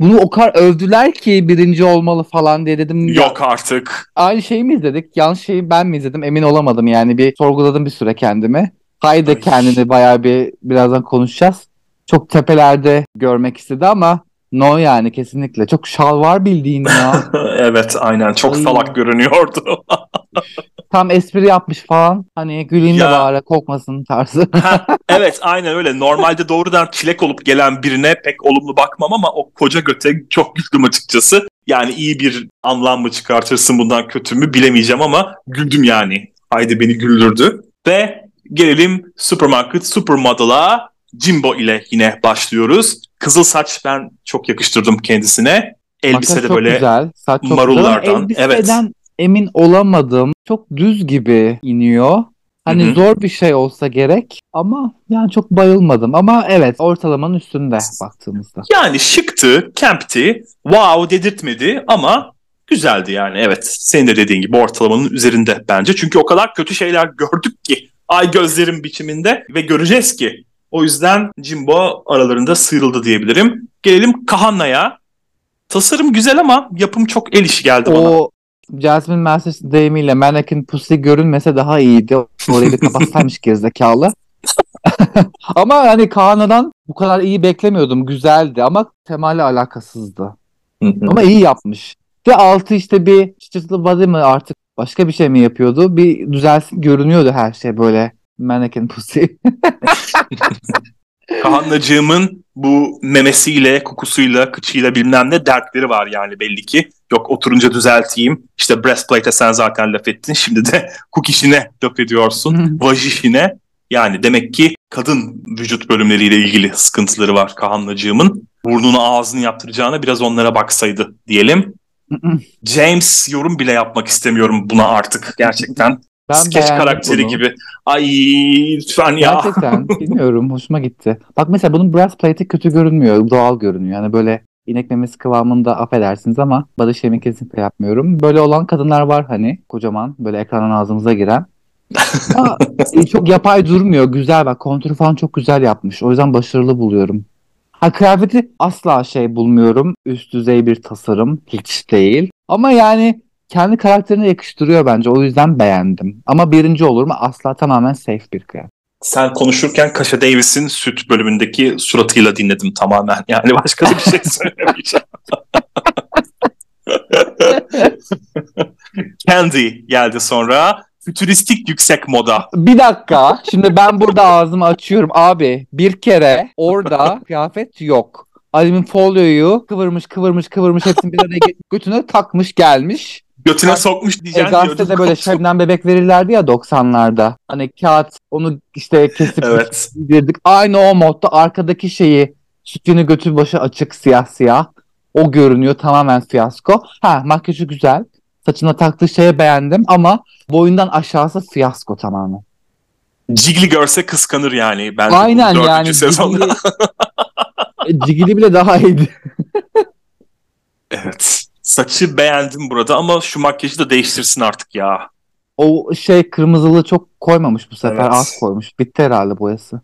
bunu o kadar övdüler ki birinci olmalı falan diye dedim. Yok artık. aynı şeyi mi izledik? Yanlış şeyi ben mi izledim? Emin olamadım yani. Bir sorguladım bir süre kendimi. Haydi Ay. kendini bayağı bir birazdan konuşacağız. Çok tepelerde görmek istedi ama no yani kesinlikle. Çok şal var bildiğin ya. evet aynen çok Ay. salak görünüyordu. Tam espri yapmış falan. Hani güleyim de Ya. bari kokmasın tarzı. Ha, evet aynen öyle. Normalde doğrudan çilek olup gelen birine pek olumlu bakmam ama o koca göte çok güldüm açıkçası. Yani iyi bir anlam mı çıkartırsın bundan kötü mü bilemeyeceğim ama güldüm yani. Haydi beni güldürdü. Ve gelelim Supermarket Supermodel'a Jimbo ile yine başlıyoruz. Kızıl saç ben çok yakıştırdım kendisine. Elbise de böyle güzel. Saç çok marullardan, Elbiseden emin olamadım. Çok düz gibi iniyor. Hani Hı hı. zor bir şey olsa gerek ama yani çok bayılmadım. Ama evet ortalamanın üstünde baktığımızda. Yani şıktı, campti, wow dedirtmedi ama güzeldi yani. Evet, senin de dediğin gibi ortalamanın üzerinde bence. Çünkü o kadar kötü şeyler gördük ki ay gözlerim biçiminde ve göreceğiz ki. O yüzden Jimbo aralarında sıyrıldı diyebilirim. Gelelim Kahanna'ya. Tasarım güzel ama yapım çok el işi geldi bana. O Jasmine Masters deyimiyle Mannequin Pussy görünmese daha iyiydi. Orayı bir kapatsaymış gerizekalı. ama hani Kaan'dan bu kadar iyi beklemiyordum. Güzeldi ama temayla alakasızdı. Ama iyi yapmış. Ve altı işte bir çıtırtılı body mi artık başka bir şey mi yapıyordu? Bir düzelsin görünüyordu her şey böyle mannequin pussy. Kahannacığımın bu memesiyle, kokusuyla, kıçıyla bilmem ne dertleri var yani belli ki. Yok oturunca düzelteyim. İşte breastplate'e sen zaten laf ettin. Şimdi de kuk işine laf ediyorsun. Vaj işine. Yani demek ki kadın vücut bölümleriyle ilgili sıkıntıları var Kahannacığımın. Burnunu ağzını yaptıracağına biraz onlara baksaydı diyelim. James yorum bile yapmak istemiyorum buna artık gerçekten. Ben Sketch beğendim karakteri bunu. gibi. Ay lütfen ya. Gerçekten bilmiyorum hoşuma gitti. Bak mesela bunun breastplate'i kötü görünmüyor. Doğal görünüyor. Yani böyle inek memesi kıvamında affedersiniz ama body shaming kesinlikle yapmıyorum. Böyle olan kadınlar var hani kocaman böyle ekranın ağzımıza giren. Ama e, çok yapay durmuyor. Güzel bak kontür falan çok güzel yapmış. O yüzden başarılı buluyorum. Ha kıyafeti asla şey bulmuyorum. Üst düzey bir tasarım. Hiç değil. Ama yani kendi karakterine yakıştırıyor bence. O yüzden beğendim. Ama birinci olur mu? Asla tamamen safe bir kıyafet. Sen konuşurken Kaşa Davis'in süt bölümündeki suratıyla dinledim tamamen. Yani başka bir şey söylemeyeceğim. Candy geldi sonra. Fütüristik yüksek moda. Bir dakika. Şimdi ben burada ağzımı açıyorum. Abi bir kere orada kıyafet yok. Alimin folyoyu kıvırmış kıvırmış kıvırmış hepsini bir araya götüne takmış gelmiş. Götüne sokmuş E, diyeceğim. gazetede böyle şebnem bebek verirlerdi ya 90'larda. Hani kağıt onu işte kesip Evet. girdik. Aynı o modda arkadaki şeyi sütünü götü başı açık siyah siyah. O görünüyor tamamen fiyasko. Ha makyajı güzel. Saçına taktığı şeye beğendim ama boyundan aşağısı fiyasko tamamen. Cigli görse kıskanır yani. Ben Aynen yani. sezonda. Cigili, Cigili bile daha iyiydi. Evet. Saçı beğendim burada ama şu makyajı da değiştirsin artık ya. O şey kırmızılı çok koymamış bu sefer. Evet. Az koymuş. Bitti herhalde boyası.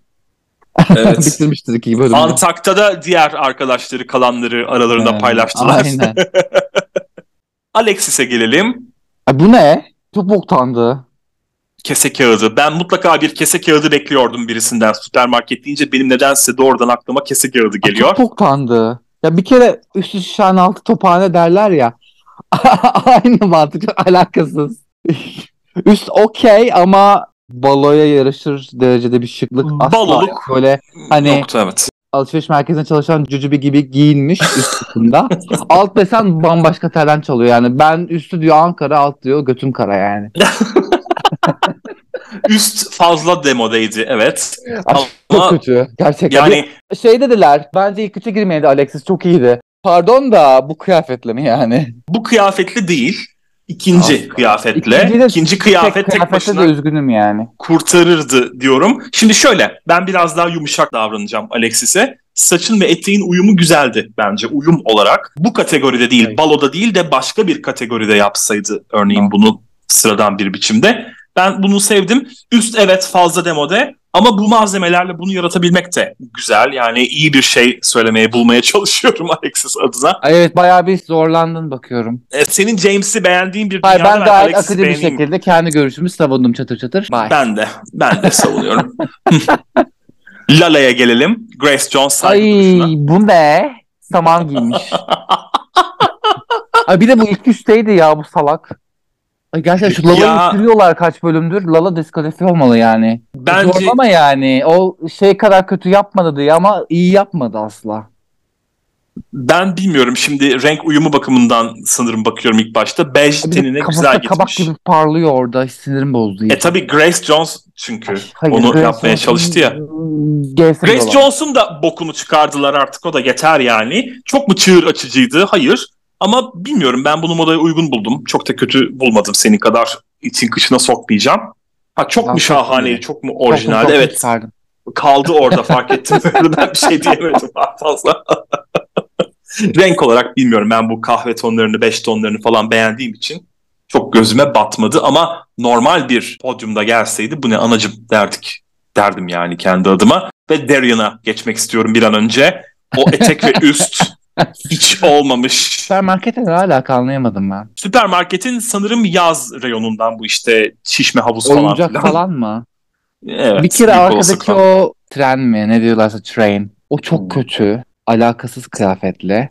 Evet. Bitirmiştir iki bölümde. Antak'ta da diğer arkadaşları kalanları aralarında Evet, paylaştılar. Aynen. Alexis'e gelelim. Ay, bu ne? Çok boktandı. Kese kağıdı. Ben mutlaka bir kese kağıdı bekliyordum birisinden. Süpermarket deyince benim nedense doğrudan aklıma kese kağıdı Ay, geliyor. Çok boktandı. Ya bir kere üstü şişen altı tophane derler ya. Aynı mantık alakasız. Üst okey ama baloya yarışır derecede bir şıklık asla Baloluk. Böyle hani Nokta evet. alışveriş merkezinde çalışan cücübi gibi giyinmiş üst kısmında. alt desen bambaşka terden çalıyor yani. Ben üstü diyor Ankara alt diyor götüm kara yani. Üst fazla demodeydi evet. Ama çok kötü. Gerçekten. Yani Şey dediler. Bence ilk üçe girmeydi Alexis çok iyiydi. Pardon da bu kıyafetle mi yani? bu kıyafetli değil. ikinci Asla. kıyafetle. İkinci de ikinci kıyafet tek, kıyafette başına de üzgünüm yani. kurtarırdı diyorum. Şimdi şöyle ben biraz daha yumuşak davranacağım Alexis'e. Saçın ve eteğin uyumu güzeldi bence uyum olarak. Bu kategoride değil, Evet. baloda değil de başka bir kategoride yapsaydı örneğin bunu sıradan bir biçimde. Ben bunu sevdim. Üst evet fazla demode ama bu malzemelerle bunu yaratabilmek de güzel. Yani iyi bir şey söylemeye bulmaya çalışıyorum Alexis adına. Ay Evet bayağı bir zorlandın bakıyorum. E, senin James'i beğendiğin bir Hayır dünyada ben gayet akıcı bir şekilde kendi görüşümü savundum çatır çatır. Bye. Ben de. Ben de savunuyorum. Lala'ya gelelim. Grace Jones saygı Ay duruşuna. bu ne? Saman giymiş. Ay bir de bu ilk üstteydi ya bu salak. Gerçekten şu Lala'yı Ya- sürüyorlar kaç bölümdür. Lala diskalifiye olmalı yani. Bence Zorlama yani. O şey kadar kötü yapmadı diye ama iyi yapmadı asla. ben bilmiyorum şimdi renk uyumu bakımından sanırım bakıyorum ilk başta. Bej Bir de tenine kafası güzel kabak gitmiş. gibi parlıyor orada. Sinirim bozdu. E tabi Grace Jones çünkü onu Grace yapmaya çalıştı ya. Grace dolan. Jones'un da bokunu çıkardılar artık o da yeter yani. Çok mu çığır açıcıydı? Hayır. Ama bilmiyorum ben bunu modaya uygun buldum. Çok da kötü bulmadım senin kadar için kışına sokmayacağım. Ha çok Ben mu çok şahaneydi, çok mu Çok- orijinaldi? çok Evet çıkardım. kaldı orada fark ettim. ben bir şey diyemedim daha fazla. Renk olarak bilmiyorum ben bu kahve tonlarını, beş tonlarını falan beğendiğim için çok gözüme batmadı ama normal bir podyumda gelseydi bu ne anacım derdik. Derdim yani kendi adıma. Ve Darian'a geçmek istiyorum bir an önce. O etek ve üst hiç olmamış. Süpermarkete de hala anlayamadım ben. Süpermarketin sanırım yaz reyonundan bu işte şişme havuz falan Oyuncak falan mı? Evet, bir kere arkadaki o tren mi ne diyorlarsa train. O çok Hmm. kötü. Alakasız kıyafetle.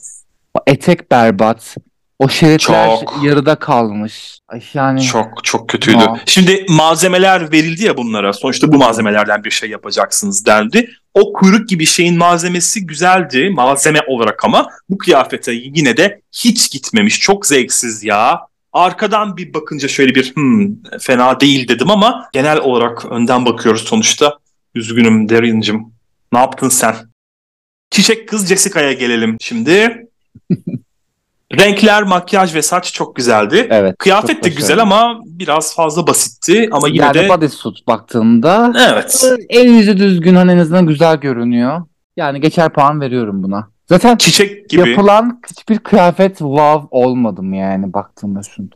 O etek berbat. O şeritler Çok. yarıda kalmış. Ay yani Çok çok kötüydü. Ya. Şimdi malzemeler verildi ya bunlara. Sonuçta bu malzemelerden bir şey yapacaksınız dendi. O kuyruk gibi şeyin malzemesi güzeldi malzeme olarak ama bu kıyafete yine de hiç gitmemiş. Çok zevksiz ya. Arkadan bir bakınca şöyle bir hmm, fena değil dedim ama genel olarak önden bakıyoruz sonuçta. Üzgünüm Darian'cığım. Ne yaptın sen? Çiçek kız Jessica'ya gelelim şimdi. Renkler, makyaj ve saç çok güzeldi. evet. Kıyafet de güzel ama biraz fazla basitti ama yine yani de bodysuit baktığımda evet. en yüzü düzgün hani en azından güzel görünüyor. Yani geçer puan veriyorum buna. Zaten Çiçek gibi. yapılan hiçbir kıyafet wow olmadım yani baktığımda şunda.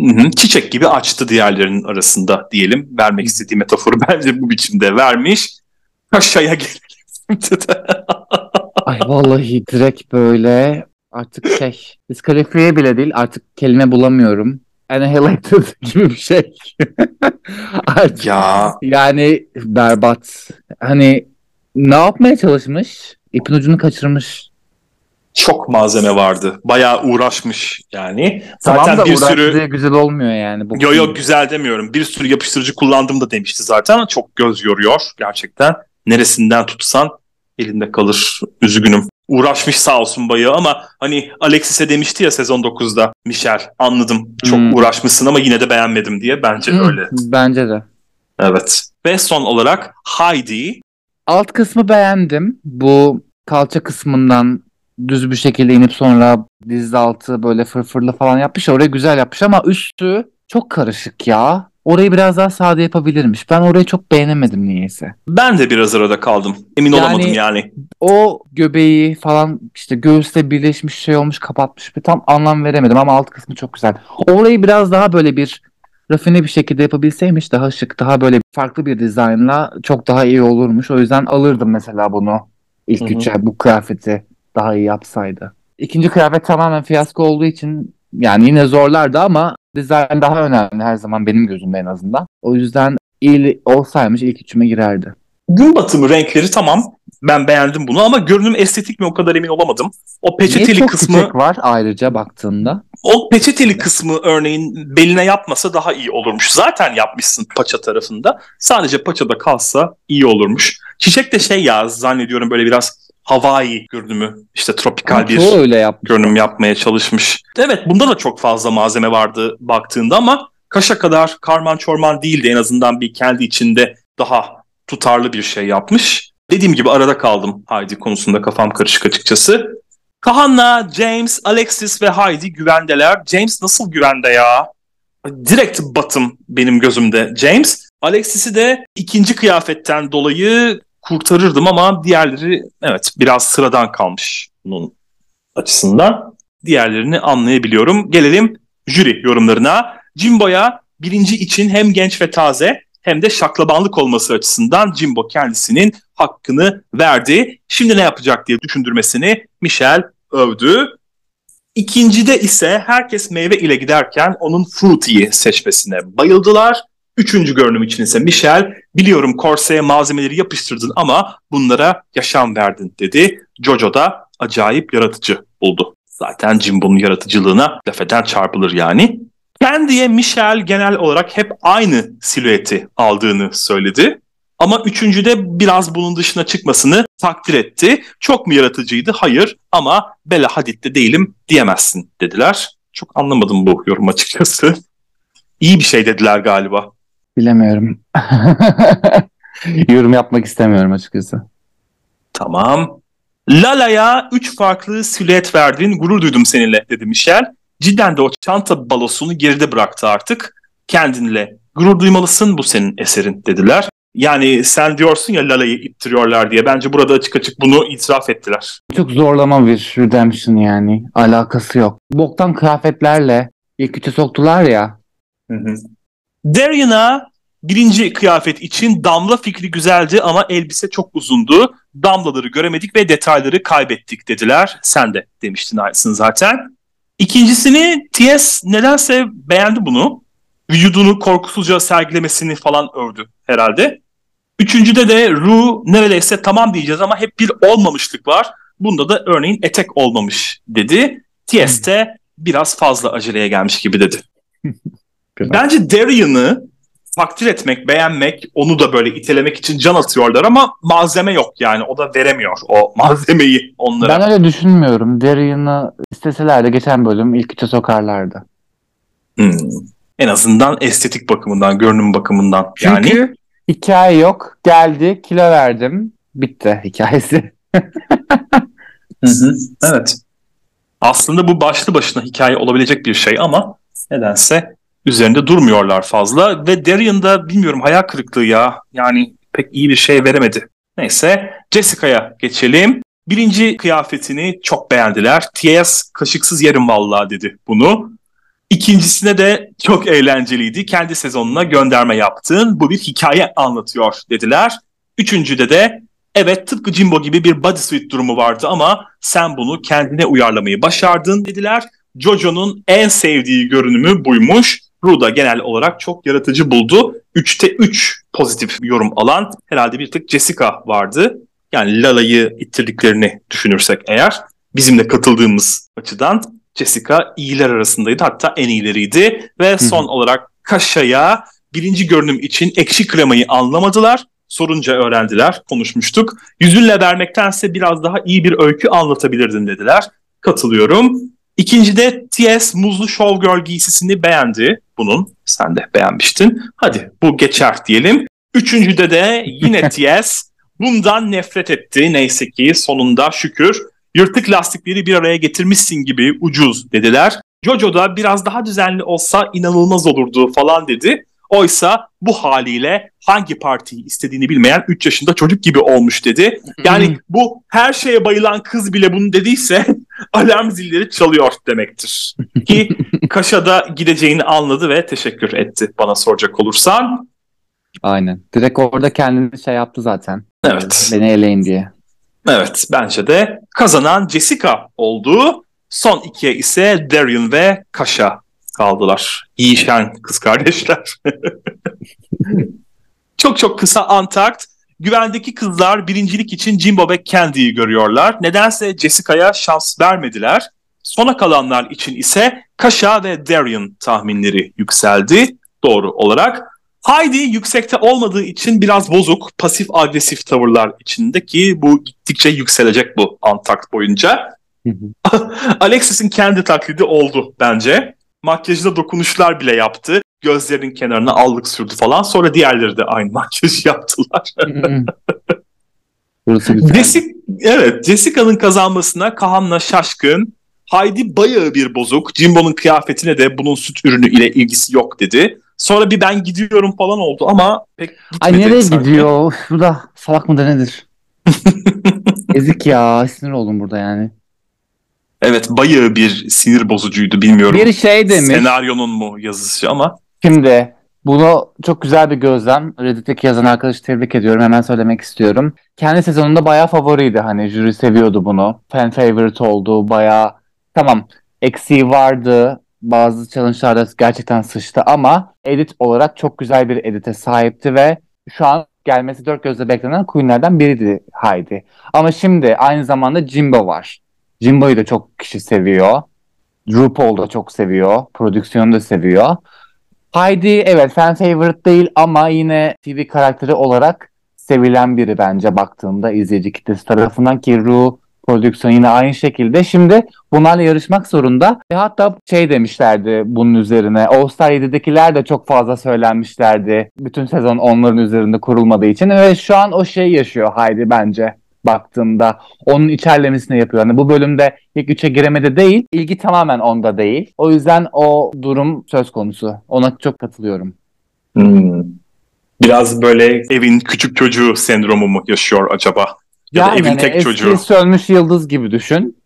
Hı hı, çiçek gibi açtı diğerlerinin arasında diyelim. Vermek istediği metaforu bence bu biçimde vermiş. Kaşaya gelelim. Ay vallahi direkt böyle artık şey diskalifiye bile değil artık kelime bulamıyorum. Annihilated gibi bir şey. artık ya yani berbat. Hani ne yapmaya çalışmış? İpin ucunu kaçırmış. çok malzeme vardı. Bayağı uğraşmış yani. Zaten tamam da bir sürü güzel olmuyor yani. Bu yo yo güzel demiyorum. Bir sürü yapıştırıcı kullandım da demişti zaten. Çok göz yoruyor gerçekten. Neresinden tutsan elinde kalır. Üzgünüm. Uğraşmış sağ olsun bayağı ama hani Alexis'e demişti ya sezon 9'da Michel anladım çok hmm. uğraşmışsın ama yine de beğenmedim diye bence hmm. öyle. Bence de. Evet. Ve son olarak Heidi. Alt kısmı beğendim. Bu kalça kısmından düz bir şekilde inip sonra diz altı böyle fırfırlı falan yapmış. Orayı güzel yapmış ama üstü çok karışık ya. Orayı biraz daha sade yapabilirmiş. Ben orayı çok beğenemedim niyeyse. Ben de biraz arada kaldım. Emin yani, olamadım yani. O göbeği falan işte göğüsle birleşmiş şey olmuş kapatmış bir tam anlam veremedim ama alt kısmı çok güzel. Orayı biraz daha böyle bir rafine bir şekilde yapabilseymiş daha şık daha böyle farklı bir dizaynla çok daha iyi olurmuş. O yüzden alırdım mesela bunu ilk üçe bu kıyafeti daha iyi yapsaydı. İkinci kıyafet tamamen fiyasko olduğu için yani yine zorlardı ama dizayn daha önemli her zaman benim gözümde en azından. O yüzden iyi olsaymış ilk üçüme girerdi. Gün batımı renkleri tamam. Ben beğendim bunu ama görünüm estetik mi o kadar emin olamadım. O peçeteli Niye çok kısmı var ayrıca baktığında. O peçeteli kısmı örneğin beline yapmasa daha iyi olurmuş. Zaten yapmışsın paça tarafında. Sadece paçada kalsa iyi olurmuş. Çiçek de şey ya zannediyorum böyle biraz Hawaii görünümü işte tropikal Ama bir öyle yapmış. görünüm yapmaya çalışmış. Evet bunda da çok fazla malzeme vardı baktığında ama kaşa kadar karman çorman değildi en azından bir kendi içinde daha tutarlı bir şey yapmış. Dediğim gibi arada kaldım Heidi konusunda kafam karışık açıkçası. Kahan'la James, Alexis ve Heidi güvendeler. James nasıl güvende ya? Direkt batım benim gözümde James. Alexis'i de ikinci kıyafetten dolayı kurtarırdım ama diğerleri evet biraz sıradan kalmış bunun açısından. Diğerlerini anlayabiliyorum. Gelelim jüri yorumlarına. Jimbo'ya birinci için hem genç ve taze hem de şaklabanlık olması açısından Jimbo kendisinin hakkını verdi. Şimdi ne yapacak diye düşündürmesini Michel övdü. İkincide ise herkes meyve ile giderken onun Fruity'yi seçmesine bayıldılar. Üçüncü görünüm için ise Michel, biliyorum korseye malzemeleri yapıştırdın ama bunlara yaşam verdin dedi. Jojo da acayip yaratıcı buldu. Zaten Jimbo'nun yaratıcılığına laf eden çarpılır yani. Kendiye Michel genel olarak hep aynı silüeti aldığını söyledi. Ama üçüncüde biraz bunun dışına çıkmasını takdir etti. Çok mu yaratıcıydı? Hayır ama Bella Hadid'de değilim diyemezsin dediler. Çok anlamadım bu yorum açıkçası. İyi bir şey dediler galiba. Bilemiyorum. Yorum yapmak istemiyorum açıkçası. Tamam. Lala'ya üç farklı silüet verdin. Gurur duydum seninle dedi Michel. Cidden de o çanta balosunu geride bıraktı artık. Kendinle gurur duymalısın bu senin eserin dediler. Yani sen diyorsun ya Lala'yı ittiriyorlar diye. Bence burada açık açık bunu itiraf ettiler. Çok zorlama bir redemption yani. Alakası yok. Boktan kıyafetlerle ilk üçe soktular ya. Hı hı. Darian'a birinci kıyafet için damla fikri güzeldi ama elbise çok uzundu. Damlaları göremedik ve detayları kaybettik dediler. Sen de demiştin aynısını zaten. İkincisini T.S. nedense beğendi bunu. Vücudunu korkusuzca sergilemesini falan övdü herhalde. Üçüncüde de Ru neredeyse tamam diyeceğiz ama hep bir olmamışlık var. Bunda da örneğin etek olmamış dedi. T.S. de biraz fazla aceleye gelmiş gibi dedi. Bence Darian'ı takdir etmek, beğenmek, onu da böyle itelemek için can atıyorlar ama malzeme yok yani. O da veremiyor o malzemeyi onlara. Ben öyle düşünmüyorum. Darian'ı isteseler de geçen bölüm ilk üçe sokarlardı. Hmm. En azından estetik bakımından, görünüm bakımından. Çünkü yani... hikaye yok. Geldi, kilo verdim. Bitti hikayesi. hı hı. Evet. Aslında bu başlı başına hikaye olabilecek bir şey ama nedense üzerinde durmuyorlar fazla ve Darian da bilmiyorum hayal kırıklığı ya. Yani pek iyi bir şey veremedi. Neyse Jessica'ya geçelim. Birinci kıyafetini çok beğendiler. T.S. kaşıksız yerim vallahi dedi bunu. İkincisine de çok eğlenceliydi. Kendi sezonuna gönderme yaptın. Bu bir hikaye anlatıyor dediler. Üçüncüde de evet tıpkı Jimbo gibi bir bodysuit durumu vardı ama sen bunu kendine uyarlamayı başardın dediler. Jojo'nun en sevdiği görünümü buymuş. Ruda genel olarak çok yaratıcı buldu. 3'te 3 pozitif yorum alan herhalde bir tek Jessica vardı. Yani Lala'yı ittirdiklerini düşünürsek eğer. bizimle katıldığımız açıdan Jessica iyiler arasındaydı. Hatta en iyileriydi. Ve son olarak Kaşa'ya birinci görünüm için ekşi kremayı anlamadılar. Sorunca öğrendiler, konuşmuştuk. Yüzünle vermektense biraz daha iyi bir öykü anlatabilirdin dediler. Katılıyorum. İkincide T.S. Muzlu Showgirl giysisini beğendi bunun. Sen de beğenmiştin. Hadi bu geçer diyelim. Üçüncüde de yine T.S. bundan nefret etti. Neyse ki sonunda şükür yırtık lastikleri bir araya getirmişsin gibi ucuz dediler. Jojo da biraz daha düzenli olsa inanılmaz olurdu falan dedi. Oysa bu haliyle hangi partiyi istediğini bilmeyen 3 yaşında çocuk gibi olmuş dedi. Yani bu her şeye bayılan kız bile bunu dediyse alarm zilleri çalıyor demektir. Ki Kaşa'da gideceğini anladı ve teşekkür etti bana soracak olursan. Aynen. Direkt orada kendini şey yaptı zaten. Evet. Beni eleyin diye. Evet bence de kazanan Jessica oldu. Son ikiye ise Darian ve Kaşa kaldılar. Yiyişen kız kardeşler. çok çok kısa Antakt. Güvendeki kızlar birincilik için Jimbo ve Candy'yi görüyorlar. Nedense Jessica'ya şans vermediler. Sona kalanlar için ise Kaşa ve Darian tahminleri yükseldi doğru olarak. Heidi yüksekte olmadığı için biraz bozuk, pasif agresif tavırlar içinde ki bu gittikçe yükselecek bu Antakt boyunca. Alexis'in kendi taklidi oldu bence. Makyajda dokunuşlar bile yaptı. Gözlerinin kenarına allık sürdü falan. Sonra diğerleri de aynı makyajı yaptılar. Jessica, evet, Jessica'nın kazanmasına Kahan'la şaşkın. Heidi bayağı bir bozuk. Jimbo'nun kıyafetine de bunun süt ürünü ile ilgisi yok dedi. Sonra bir ben gidiyorum falan oldu ama pek Ay nereye sanki. gidiyor? Bu da salak mıdır nedir? Ezik ya. Sinir oldum burada yani. Evet bayağı bir sinir bozucuydu bilmiyorum. Bir şey demiş. Senaryonun mu yazısı ama. Şimdi bunu çok güzel bir gözlem. Reddit'teki yazan arkadaşı tebrik ediyorum. Hemen söylemek istiyorum. Kendi sezonunda bayağı favoriydi. Hani jüri seviyordu bunu. Fan favorite oldu. Bayağı tamam eksiği vardı. Bazı challenge'larda gerçekten sıçtı ama edit olarak çok güzel bir edite sahipti ve şu an gelmesi dört gözle beklenen Queen'lerden biriydi Heidi. Ama şimdi aynı zamanda Jimbo var. Jimbo'yu da çok kişi seviyor. RuPaul da çok seviyor. Prodüksiyonu da seviyor. Heidi evet fan favorite değil ama yine TV karakteri olarak sevilen biri bence baktığımda izleyici kitlesi tarafından ki Ru prodüksiyon yine aynı şekilde. Şimdi bunlarla yarışmak zorunda. E hatta şey demişlerdi bunun üzerine. All Star 7'dekiler de çok fazla söylenmişlerdi. Bütün sezon onların üzerinde kurulmadığı için. Ve şu an o şey yaşıyor Heidi bence baktığımda onun içerlemesini yapıyor. Yani bu bölümde ilk üçe giremedi değil. ilgi tamamen onda değil. O yüzden o durum söz konusu. Ona çok katılıyorum. Hmm. Biraz böyle evin küçük çocuğu sendromu mu yaşıyor acaba? Ya yani, da evin yani tek çocuğu. Eski sönmüş yıldız gibi düşün.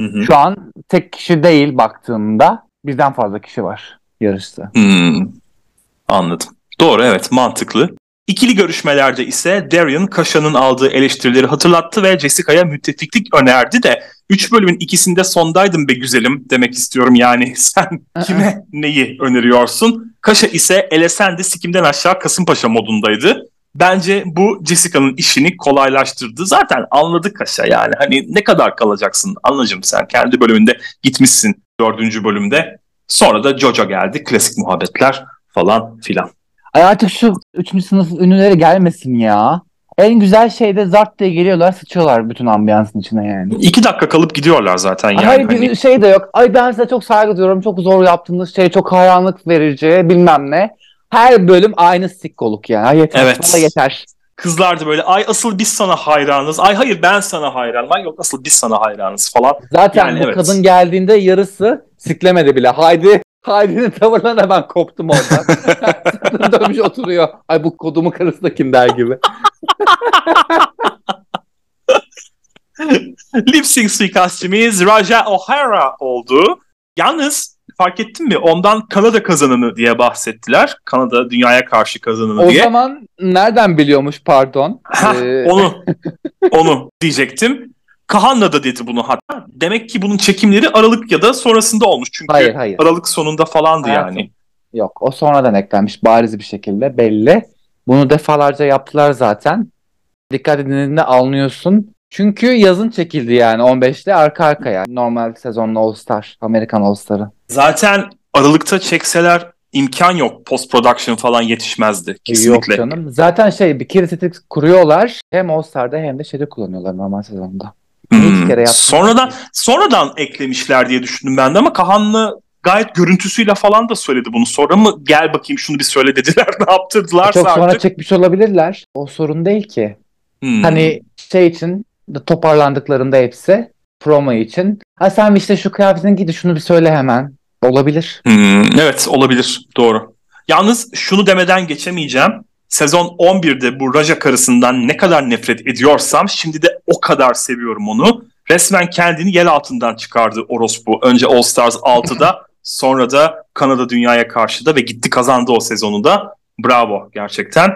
Hı hı. Şu an tek kişi değil baktığında birden fazla kişi var yarışta. Hmm. Anladım. Doğru evet mantıklı. İkili görüşmelerde ise Darian Kaşa'nın aldığı eleştirileri hatırlattı ve Jessica'ya müttefiklik önerdi de 3 bölümün ikisinde sondaydım be güzelim demek istiyorum yani sen kime neyi öneriyorsun? Kaşa ise Elesendi sikimden aşağı Kasımpaşa modundaydı. Bence bu Jessica'nın işini kolaylaştırdı. Zaten anladı Kaşa yani. Hani ne kadar kalacaksın anlacım sen. Kendi bölümünde gitmişsin dördüncü bölümde. Sonra da Jojo geldi. Klasik muhabbetler falan filan. Ay artık şu üçüncü sınıf ünlüleri gelmesin ya. En güzel şey de zart diye geliyorlar sıçıyorlar bütün ambiyansın içine yani. İki dakika kalıp gidiyorlar zaten yani. Hayır bir hani... şey de yok. Ay ben size çok saygı duyuyorum. Çok zor yaptığınız şey çok hayranlık verici bilmem ne. Her bölüm aynı sikkoluk yani. Ay yeter. Evet. yeter. Kızlar da böyle ay asıl biz sana hayranız. Ay hayır ben sana hayranım. Ay yok asıl biz sana hayranız falan. Zaten yani, bu evet. kadın geldiğinde yarısı siklemedi bile. Haydi Haydi'nin tavırlarına ben koptum orada. dönmüş oturuyor. Ay bu kodumu karısı da kim der gibi. Lip sync suikastçimiz Raja O'Hara oldu. Yalnız fark ettin mi? Ondan Kanada kazananı diye bahsettiler. Kanada dünyaya karşı kazananı o diye. O zaman nereden biliyormuş pardon? Ha, ee... Onu onu diyecektim. Kahan'la da dedi bunu hatta. Demek ki bunun çekimleri Aralık ya da sonrasında olmuş. Çünkü hayır, hayır. Aralık sonunda falandı Hayatım. yani. Yok o sonradan eklenmiş bariz bir şekilde belli. Bunu defalarca yaptılar zaten. Dikkat edildiğinde anlıyorsun. Çünkü yazın çekildi yani 15'te arka arkaya. Normal sezonlu All Star, Amerikan All Star'ı. Zaten Aralık'ta çekseler imkan yok. Post production falan yetişmezdi. Kesinlikle. Yok canım. Zaten şey bir kere tetik kuruyorlar. Hem All Star'da hem de şeyde kullanıyorlar normal sezonda. Hmm. Kere sonradan sonradan eklemişler diye düşündüm ben de ama Kahan'lı gayet görüntüsüyle falan da söyledi bunu. Sonra mı gel bakayım şunu bir söyle dediler ne yaptırdılar Çok artık. sonra çekmiş olabilirler. O sorun değil ki. Hmm. Hani şey için toparlandıklarında hepsi promo için. Ha sen işte şu kıyafetin gidi şunu bir söyle hemen. Olabilir. Hmm, evet olabilir doğru. Yalnız şunu demeden geçemeyeceğim. Sezon 11'de bu Raja karısından ne kadar nefret ediyorsam şimdi de o kadar seviyorum onu. Resmen kendini yer altından çıkardı orospu. Önce All Stars 6'da sonra da Kanada Dünya'ya karşı da ve gitti kazandı o sezonu da. Bravo gerçekten.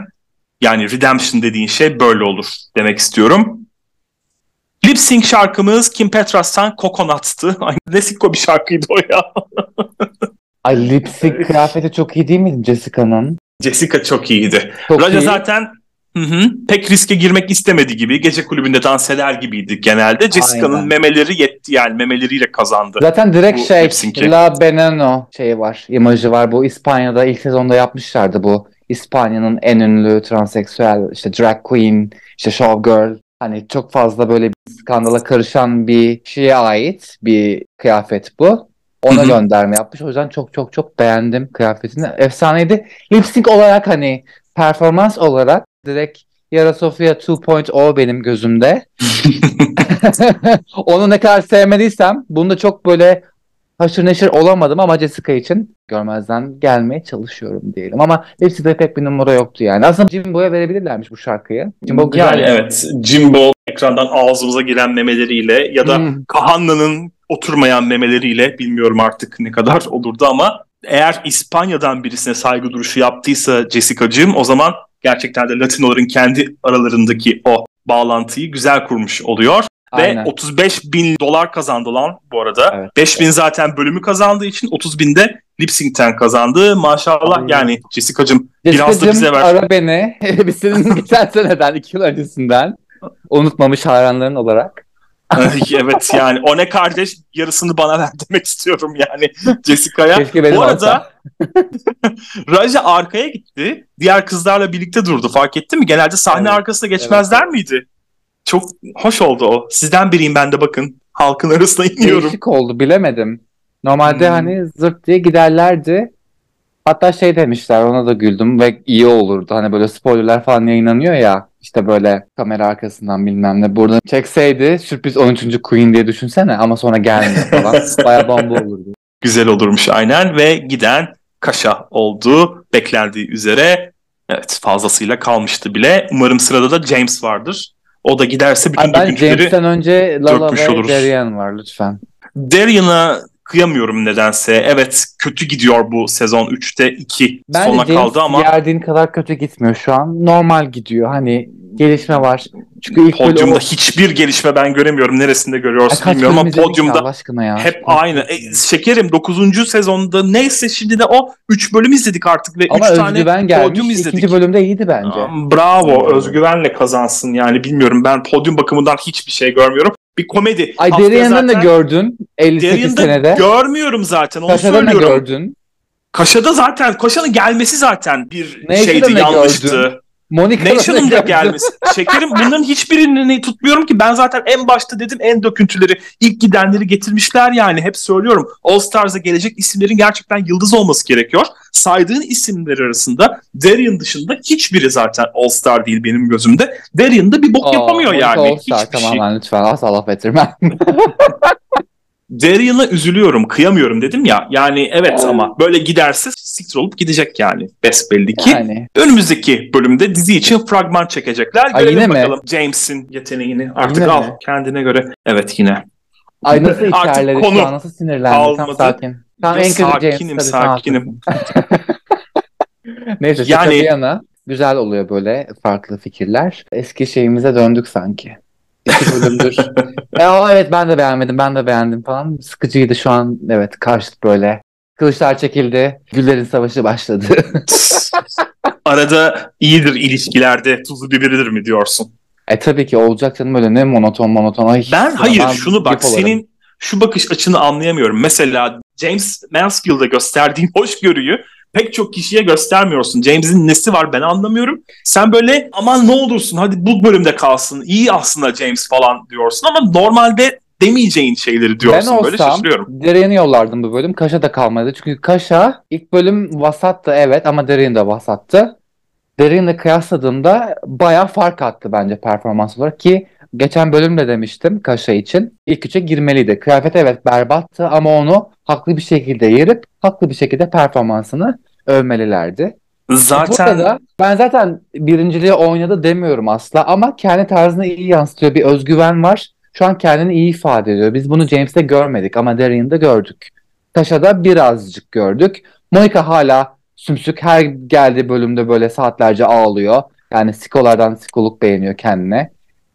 Yani redemption dediğin şey böyle olur demek istiyorum. Lip sync şarkımız Kim Petras'tan Coconut'tı. Ay ne sikko bir şarkıydı o ya. Ay lip sync kıyafeti çok iyi değil miydi Jessica'nın? Jessica çok iyiydi. Çok Raja iyi. zaten hı hı, pek riske girmek istemedi gibi. Gece kulübünde dans eder gibiydi genelde. Jessica'nın memeleri yetti yani memeleriyle kazandı. Zaten direkt Bu şey lip sync'i. La Veneno şeyi var, imajı var. Bu İspanya'da ilk sezonda yapmışlardı bu. İspanya'nın en ünlü transseksüel işte drag queen, işte showgirl. Hani çok fazla böyle bir skandala karışan bir şeye ait bir kıyafet bu. Ona Hı hı. gönderme yapmış. O yüzden çok çok çok beğendim kıyafetini. Efsaneydi. Lip sync olarak hani performans olarak direkt Yara Sofia 2.0 benim gözümde. Onu ne kadar sevmediysem bunda çok böyle haşır neşir olamadım ama Jessica için görmezden gelmeye çalışıyorum diyelim. Ama hepsinde pek bir numara yoktu yani. Aslında Jimbo'ya verebilirlermiş bu şarkıyı. Jimbo güzel. yani evet Jimbo ekrandan ağzımıza giren memeleriyle ya da Hmm. Kahanna'nın oturmayan memeleriyle bilmiyorum artık ne kadar olurdu ama eğer İspanya'dan birisine saygı duruşu yaptıysa Jessica'cığım o zaman gerçekten de Latinoların kendi aralarındaki o bağlantıyı güzel kurmuş oluyor. Aynen. Ve 35 bin dolar kazandı lan bu arada. Evet. 5 bin zaten bölümü kazandığı için 30 bin de lip sync'ten kazandı. Maşallah Aynen. yani Jessica'cığım biraz da bize ver. ara beni. Biz senin geçen seneden, iki yıl öncesinden unutmamış hayranların olarak. evet yani o ne kardeş yarısını bana ver demek istiyorum yani Jessica'ya. Keşke benim Bu olsa. arada Raja arkaya gitti. Diğer kızlarla birlikte durdu fark ettin mi? Genelde sahne Evet, arkasına geçmezler miydi? Çok hoş oldu o. Sizden biriyim ben de bakın. Halkın arasına iniyorum. Değişik oldu bilemedim. Normalde Hmm. hani zırt diye giderlerdi. Hatta şey demişler ona da güldüm ve iyi olurdu. Hani böyle spoilerler falan yayınlanıyor ya. işte böyle kamera arkasından bilmem ne. Burada çekseydi sürpriz 13. Queen diye düşünsene ama sonra gelmiyor falan. Baya bomba olurdu. Güzel olurmuş aynen ve giden Kaşa oldu beklendiği üzere. Evet fazlasıyla kalmıştı bile. Umarım sırada da James vardır. O da giderse bütün Ay ben döküntüleri James'ten önce Lala dökmüş ve. Darian var lütfen. Darian'a kıyamıyorum nedense. Evet kötü gidiyor bu sezon 3'te 2 Bence sona James kaldı ama yerdiğin kadar kötü gitmiyor şu an. Normal gidiyor. Hani gelişme var. Çünkü ilk podyumda o- hiçbir gelişme ben göremiyorum. Neresinde görüyorsun kaç bilmiyorum ama ya podyumda ya. hep aynı. E, şekerim 9. sezonda neyse şimdi de o 3 bölüm izledik artık ve 3 Ama tane özgüven gelmiş. podyum izledik. İkinci bölümde iyiydi bence. Bravo özgüvenle kazansın yani bilmiyorum ben podyum bakımından hiçbir şey görmüyorum. Bir komedi. Ay Darian'dan da gördün 58 Darian'da senede. görmüyorum zaten onu Kaşa'da söylüyorum. gördün? Kaşa'da zaten Kaşa'nın gelmesi zaten bir Nation'da şeydi yanlıştı. gördün? Monica'da Nation'ın da gelmesi. Şekerim bunların hiçbirini tutmuyorum ki. Ben zaten en başta dedim en döküntüleri ilk gidenleri getirmişler yani. Hep söylüyorum. All Stars'a gelecek isimlerin gerçekten yıldız olması gerekiyor. Saydığın isimler arasında Darian dışında hiçbiri zaten All Star değil benim gözümde. Darian da bir bok Aa, yapamıyor Monica yani. All-Star, Hiçbir şey. tamamen lütfen asla laf ettirmem. Darian'a üzülüyorum, kıyamıyorum dedim ya. Yani evet ama böyle giderse siktir olup gidecek yani. Besbelli ki. yani. Önümüzdeki bölümde dizi için fragman çekecekler. Ay, Görelim mi? bakalım James'in yeteneğini. Artık Yine al mi? kendine göre. Evet yine. Ay nasıl içerledi konu şu an nasıl sinirlendi. Tam kalmadı. sakin. Tam en kötü James. sakinim, tabii, sakinim. haklısın. Neyse şaka Yani- bir yana güzel oluyor böyle farklı fikirler. Eski şeyimize döndük sanki. İki bölümdür. e, o, evet ben de beğenmedim ben de beğendim falan. Sıkıcıydı şu an evet karşıt böyle. Kılıçlar çekildi. Güllerin savaşı başladı. Arada iyidir ilişkilerde tuzu biberidir mi diyorsun? E tabii ki olacak canım öyle ne monoton monoton. Ay, ben hayır şunu bak senin şu bakış açını anlayamıyorum. Mesela James Mansfield'a gösterdiğin hoşgörüyü pek çok kişiye göstermiyorsun. James'in nesi var ben anlamıyorum. Sen böyle aman ne olursun hadi bu bölümde kalsın. İyi aslında James falan diyorsun ama normalde demeyeceğin şeyleri diyorsun. Ben olsam, böyle şaşırıyorum. Dereyen'i yollardım bu bölüm. Kaş'a da kalmadı. Çünkü Kaş'a ilk bölüm vasattı evet ama Dereyen de vasattı. Dereyen'le kıyasladığımda bayağı fark attı bence performans olarak ki geçen bölümde demiştim Kaş'a için. İlk üçe girmeliydi. Kıyafet evet berbattı ama onu haklı bir şekilde yerip haklı bir şekilde performansını övmelilerdi. Zaten da ben zaten birinciliği oynadı demiyorum asla ama kendi tarzını iyi yansıtıyor. Bir özgüven var. Şu an kendini iyi ifade ediyor. Biz bunu James'te görmedik ama Darian'da gördük. Taşa'da birazcık gördük. Monica hala sümsük her geldiği bölümde böyle saatlerce ağlıyor. Yani sikolardan sikoluk beğeniyor kendine.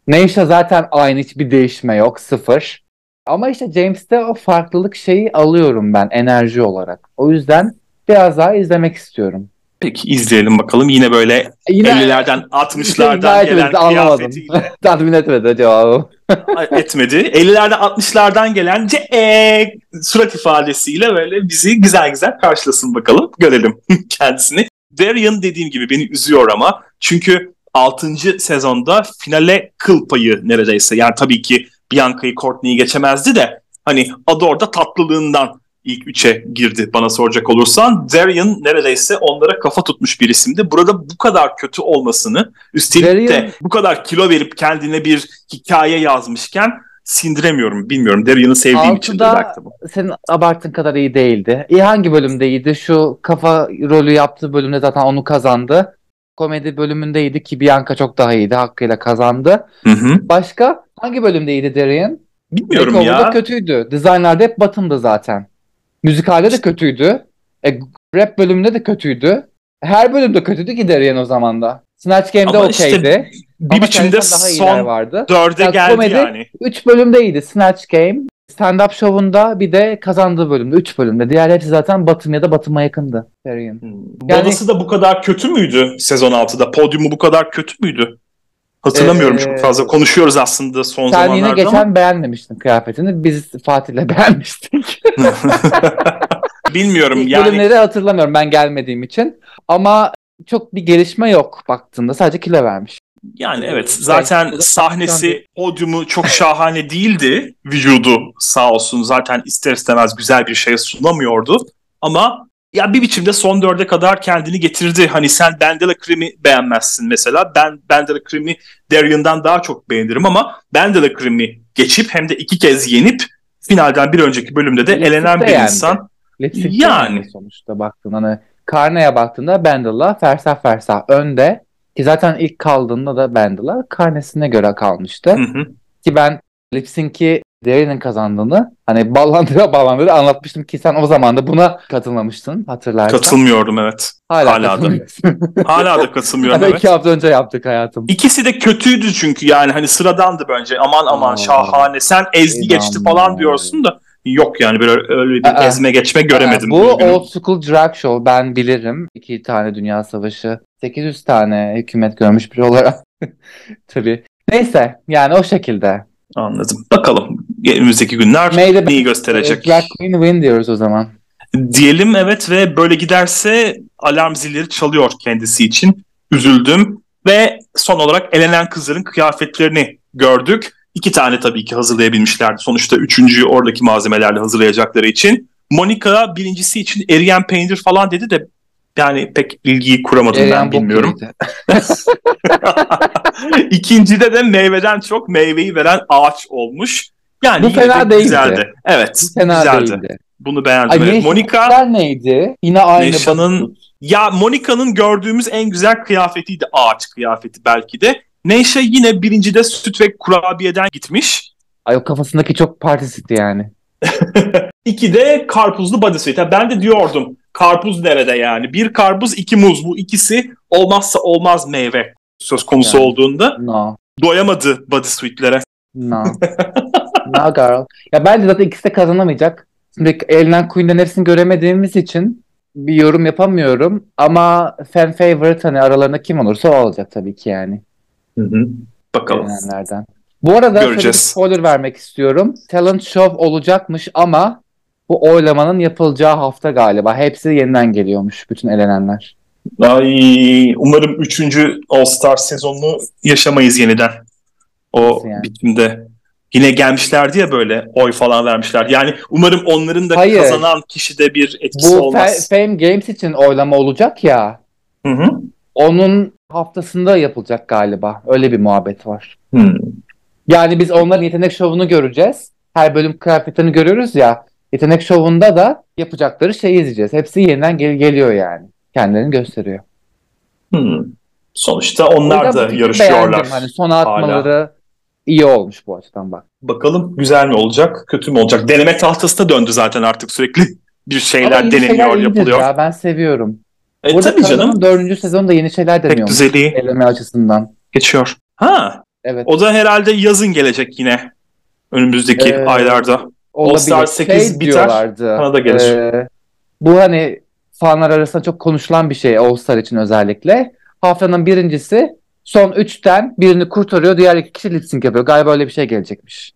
Neşe zaten aynı hiçbir değişme yok. Sıfır. Ama işte James'te o farklılık şeyi alıyorum ben enerji olarak. O yüzden biraz daha izlemek istiyorum. Peki izleyelim bakalım. Yine böyle Yine, 50'lerden 60'lardan gelen kıyafetiyle. Tatmin etmedi cevabı. etmedi. 50'lerden 60'lardan gelen ee, surat ifadesiyle böyle bizi güzel güzel karşılasın bakalım. Görelim kendisini. Darian dediğim gibi beni üzüyor ama. Çünkü 6. sezonda finale kıl payı neredeyse. Yani tabii ki Bianca'yı Courtney'i geçemezdi de hani adı orada tatlılığından ilk üçe girdi bana soracak olursan. Darian neredeyse onlara kafa tutmuş bir isimdi. Burada bu kadar kötü olmasını üstelik Darian... de bu kadar kilo verip kendine bir hikaye yazmışken sindiremiyorum. Bilmiyorum. Darian'ı sevdiğim için de belki bu. Senin abarttığın kadar iyi değildi. İyi hangi bölümde iyiydi? Şu kafa rolü yaptığı bölümde zaten onu kazandı. Komedi bölümündeydi ki Bianca çok daha iyiydi. Hakkıyla kazandı. Hı hı. Başka hangi bölümdeydi Darian? Bilmiyorum Makeover'da ya. kötüydü. Dizaynlarda hep batımdı zaten. Müzikalde de kötüydü. E, rap bölümünde de kötüydü. Her bölümde kötüydü ki Darian o zaman da. Snatch Game'de okeydi. Işte bir Ama biçimde daha son vardı. dörde yani geldi komedi, yani. Üç bölümde iyiydi. Snatch Game, stand-up şovunda bir de kazandığı bölümde. Üç bölümde. Diğer hepsi zaten batım ya da batıma yakındı. Darian. Hmm. Yani, Babası da bu kadar kötü müydü sezon 6'da? Podyumu bu kadar kötü müydü? Hatırlamıyorum ee, çok fazla. Konuşuyoruz aslında son sen zamanlarda Sen yine geçen ama... beğenmemiştin kıyafetini. Biz Fatih'le beğenmiştik. Bilmiyorum İlk yani. Bölümleri hatırlamıyorum ben gelmediğim için. Ama çok bir gelişme yok baktığında. Sadece kilo vermiş. Yani evet zaten sahnesi, podyumu çok şahane değildi. Vücudu sağ olsun zaten ister istemez güzel bir şey sunamıyordu. Ama ya bir biçimde son dörde kadar kendini getirdi. Hani sen Bendela Cream'i beğenmezsin mesela. Ben Bendela Cream'i Darian'dan daha çok beğenirim ama Bendela Cream'i geçip hem de iki kez yenip finalden bir önceki bölümde de elenen bir yendi. insan. Lipstick yani sonuçta baktın hani Karne'ye baktığında Bendela fersah fersah önde ki zaten ilk kaldığında da Bendela karnesine göre kalmıştı. Hı hı. Ki ben Lipsync'i Darian'ın kazandığını hani ballandıra ballandıra anlatmıştım ki sen o zaman da buna katılmamıştın hatırlarsan. Katılmıyorum evet. Hala, Hala da. Hala da katılmıyorum evet. iki hafta önce yaptık hayatım. İkisi de kötüydü çünkü yani hani sıradandı bence aman aman Aa, şahane sen ezdi geçti falan diyorsun da yok yani böyle öyle bir Aa, ezme geçme göremedim. Bu bugün. old school drag show ben bilirim. İki tane dünya savaşı 800 tane hükümet görmüş biri olarak. Tabii. Neyse yani o şekilde. Anladım. Bakalım önümüzdeki günler Maybe neyi gösterecek. Drag Queen win diyoruz o zaman. Diyelim evet ve böyle giderse alarm zilleri çalıyor kendisi için. Üzüldüm ve son olarak elenen kızların kıyafetlerini gördük. İki tane tabii ki hazırlayabilmişlerdi. Sonuçta üçüncüyü oradaki malzemelerle hazırlayacakları için. Monica birincisi için eriyen peynir falan dedi de yani pek ilgiyi kuramadım Eriyen ben bilmiyorum. İkincide de meyveden çok meyveyi veren ağaç olmuş. Yani Bu fena de değildi. güzeldi. Evet, Bu fena güzeldi. Değildi. Bunu beğendim. Ay, Monica neydi? Yine aynı. Neşa'nın ya Monica'nın gördüğümüz en güzel kıyafetiydi ağaç kıyafeti belki de. Neşe yine birincide süt ve kurabiyeden gitmiş. Ay o kafasındaki çok partisiydi yani. İki de karpuzlu bodysuit. Ben de diyordum karpuz nerede yani? Bir karpuz iki muz bu ikisi olmazsa olmaz meyve söz konusu yani, olduğunda. No. Doyamadı bodysuitlere. No. no girl. Ya bence zaten ikisi de kazanamayacak. Şimdi elinden Queen'den hepsini göremediğimiz için bir yorum yapamıyorum. Ama fan favorite hani aralarında kim olursa o olacak tabii ki yani. Hı hı. Bakalım. Bu arada Göreceğiz. spoiler vermek istiyorum. Talent show olacakmış ama bu oylamanın yapılacağı hafta galiba. Hepsi yeniden geliyormuş bütün elenenler. Ay, umarım 3. All Star sezonunu yaşamayız yeniden. O yani? bitimde. Yine gelmişlerdi ya böyle oy falan vermişler. Yani umarım onların da Hayır. kazanan kişide bir etkisi Bu olmaz. Fa- Fame Games için oylama olacak ya. Hı hı. Onun haftasında yapılacak galiba. Öyle bir muhabbet var. Hmm. Yani biz onların yetenek şovunu göreceğiz. Her bölüm kıyafetlerini görüyoruz ya. Yetenek şovunda da yapacakları şeyi izleyeceğiz. Hepsi yeniden gel- geliyor yani. Kendilerini gösteriyor. Hmm. Sonuçta onlar da yarışıyorlar. beğendim. Hani sona atmaları iyi olmuş bu açıdan bak. Bakalım güzel mi olacak, kötü mü olacak? Deneme tahtasına döndü zaten artık sürekli bir şeyler deneniyor, şeyler yapılıyor. Ya, ben seviyorum. E Burada tabii canım. Dördüncü sezonda yeni şeyler Tek deniyor. düzeliği Eleme açısından. geçiyor. Ha, Evet. o da herhalde yazın gelecek yine. Önümüzdeki Ee, aylarda. Olabilir. All-Star 8 şey biter, diyorlardı. Kanada gelir. e, bu hani fanlar arasında çok konuşulan bir şey All Star için özellikle. Haftanın birincisi son üçten birini kurtarıyor. Diğer iki kişi lip sync yapıyor. Galiba öyle bir şey gelecekmiş.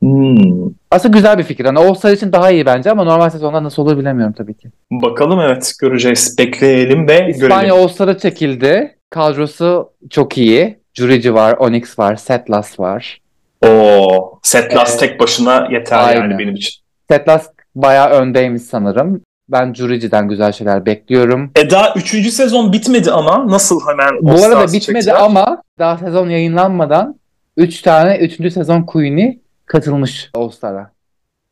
Hmm. Aslında güzel bir fikir. Hani All Star için daha iyi bence ama normal sezonda nasıl olur bilemiyorum tabii ki. Bakalım evet göreceğiz. Bekleyelim ve İspanya görelim. All Star'a çekildi. Kadrosu çok iyi. Jurici var, Onyx var, Setlas var. Oo, Setlas Ee, tek başına yeter aynen. yani benim için. Setlas bayağı öndeymiş sanırım. Ben Jurici'den güzel şeyler bekliyorum. E daha 3. sezon bitmedi ama nasıl hemen Bu arada bitmedi çektiler? ama daha sezon yayınlanmadan 3 tane 3. sezon Queen'i katılmış All Star'a.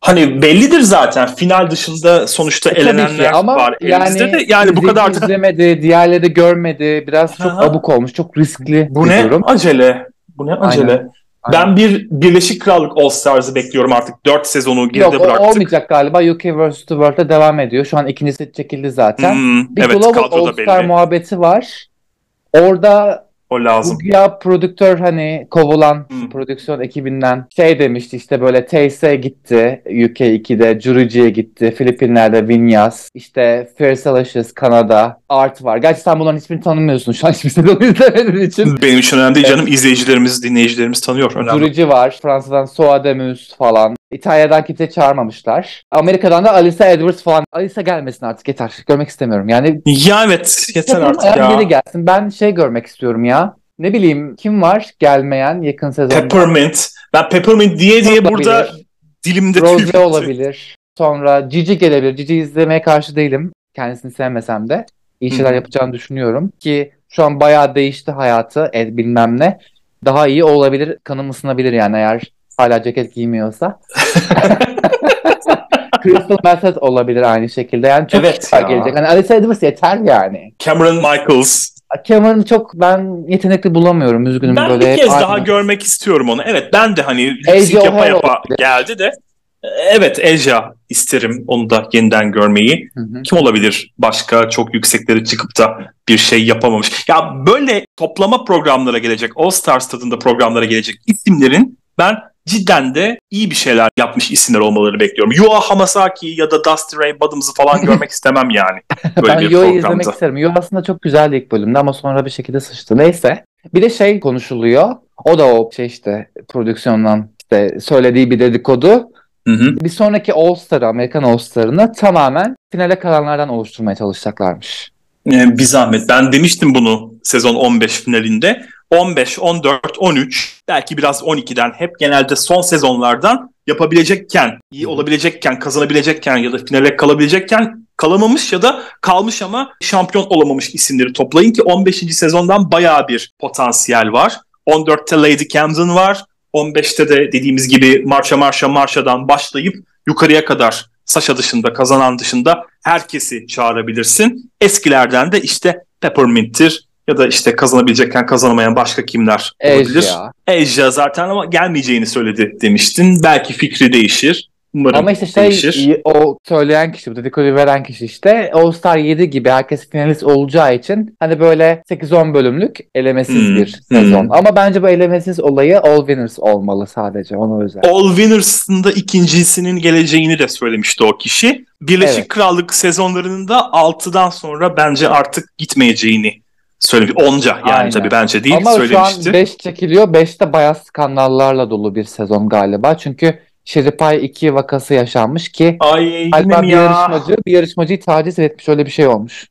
Hani bellidir zaten final dışında sonuçta E, ki elenenler ama var elimizde yani, de yani bu kadar da izlemedi, diğerleri görmedi. Biraz çok Aha. abuk olmuş, çok riskli bu ne durum. acele bu ne acele. Aynen. Ben bir Birleşik Krallık All Stars'ı bekliyorum artık 4 sezonu geride Yok bıraktık. olmayacak galiba. UK vs. The World'da devam ediyor. Şu an ikincisi çekildi zaten. Hmm, Bir evet Global All Star belli. muhabbeti var. Orada O lazım. bu ya prodüktör hani kovulan Hmm. prodüksiyon ekibinden şey demişti işte böyle Tayse gitti UK 2'de, Jurici'ye gitti, Filipinler'de Vinyas, işte Fierce Alicious, Kanada, Art var. Gerçi sen bunların hiçbirini tanımıyorsun şu an hiçbir sezon izlemediğin için. Benim için önemli değil canım. İzleyicilerimiz, dinleyicilerimiz tanıyor. Önemli. Jurici var, Fransa'dan Soa Demus falan. İtalya'dan kimse çağırmamışlar. Amerika'dan da Alisa Edwards falan. Alisa gelmesin artık yeter. Görmek istemiyorum. Yani Ya evet yeter artık ya. geri gelsin. Ben şey görmek istiyorum ya. Ne bileyim kim var gelmeyen yakın sezonda? Peppermint. Ben Peppermint diye diye Olabilir. burada dilimde Rose olabilir. Sonra Cici gelebilir. Cici izlemeye karşı değilim. Kendisini sevmesem de. iyi şeyler Hı. yapacağını düşünüyorum. Ki şu an bayağı değişti hayatı. E, bilmem ne. Daha iyi olabilir. Kanım ısınabilir yani eğer hala ceket giymiyorsa. Crystal Method olabilir aynı şekilde. Yani çok Evet ya. gelecek. Hani Alice Edwards yeter yani. Cameron Michaels. Cameron'ı çok ben yetenekli bulamıyorum. Üzgünüm Ben böyle. bir kez daha görmek istiyorum onu. Evet ben de hani Ece lip yapa yapa olabilir. geldi de. Evet Eja isterim onu da yeniden görmeyi. Hı hı. Kim olabilir başka çok yüksekleri çıkıp da bir şey yapamamış. Ya böyle toplama programlara gelecek, All Stars tadında programlara gelecek isimlerin ben cidden de iyi bir şeyler yapmış isimler olmalarını bekliyorum. Yuha Hamasaki ya da Dusty Ray Bottoms'ı falan görmek istemem yani. Böyle ben bir izlemek isterim. Yo aslında çok güzeldi ilk bölümde ama sonra bir şekilde sıçtı. Neyse. Bir de şey konuşuluyor. O da o şey işte prodüksiyondan işte söylediği bir dedikodu. Hı hı. Bir sonraki All Star'ı, Amerikan All Star'ını tamamen finale kalanlardan oluşturmaya çalışacaklarmış. Ee, bir zahmet. Ben demiştim bunu sezon 15 finalinde. 15, 14, 13 belki biraz 12'den hep genelde son sezonlardan yapabilecekken, iyi olabilecekken, kazanabilecekken ya da finale kalabilecekken kalamamış ya da kalmış ama şampiyon olamamış isimleri toplayın ki 15. sezondan bayağı bir potansiyel var. 14'te Lady Camden var. 15'te de dediğimiz gibi Marşa Marşa Marşa'dan başlayıp yukarıya kadar Sasha dışında, kazanan dışında herkesi çağırabilirsin. Eskilerden de işte Peppermint'tir ya da işte kazanabilecekken kazanamayan başka kimler olabilir. Asia. Asia zaten ama gelmeyeceğini söyledi demiştin. Belki fikri değişir. Umarım Ama işte şey değişir. o söyleyen kişi, bu dedikodu veren kişi işte All Star 7 gibi herkes finalist olacağı için hani böyle 8-10 bölümlük elemesiz Hmm, bir sezon. hmm. Ama bence bu elemesiz olayı All Winners olmalı sadece onu özel. All Winners'ın da ikincisinin geleceğini de söylemişti o kişi. Birleşik Evet. Krallık sezonlarının da 6'dan sonra bence artık gitmeyeceğini söylemiş. Onca yani Aynen. tabii bence değil Ama şu an söylemiştir. 5 çekiliyor. 5'te bayağı skandallarla dolu bir sezon galiba. Çünkü Şeripay 2 vakası yaşanmış ki Ay galiba bir ya? yarışmacı bir yarışmacıyı taciz etmiş. Öyle bir şey olmuş.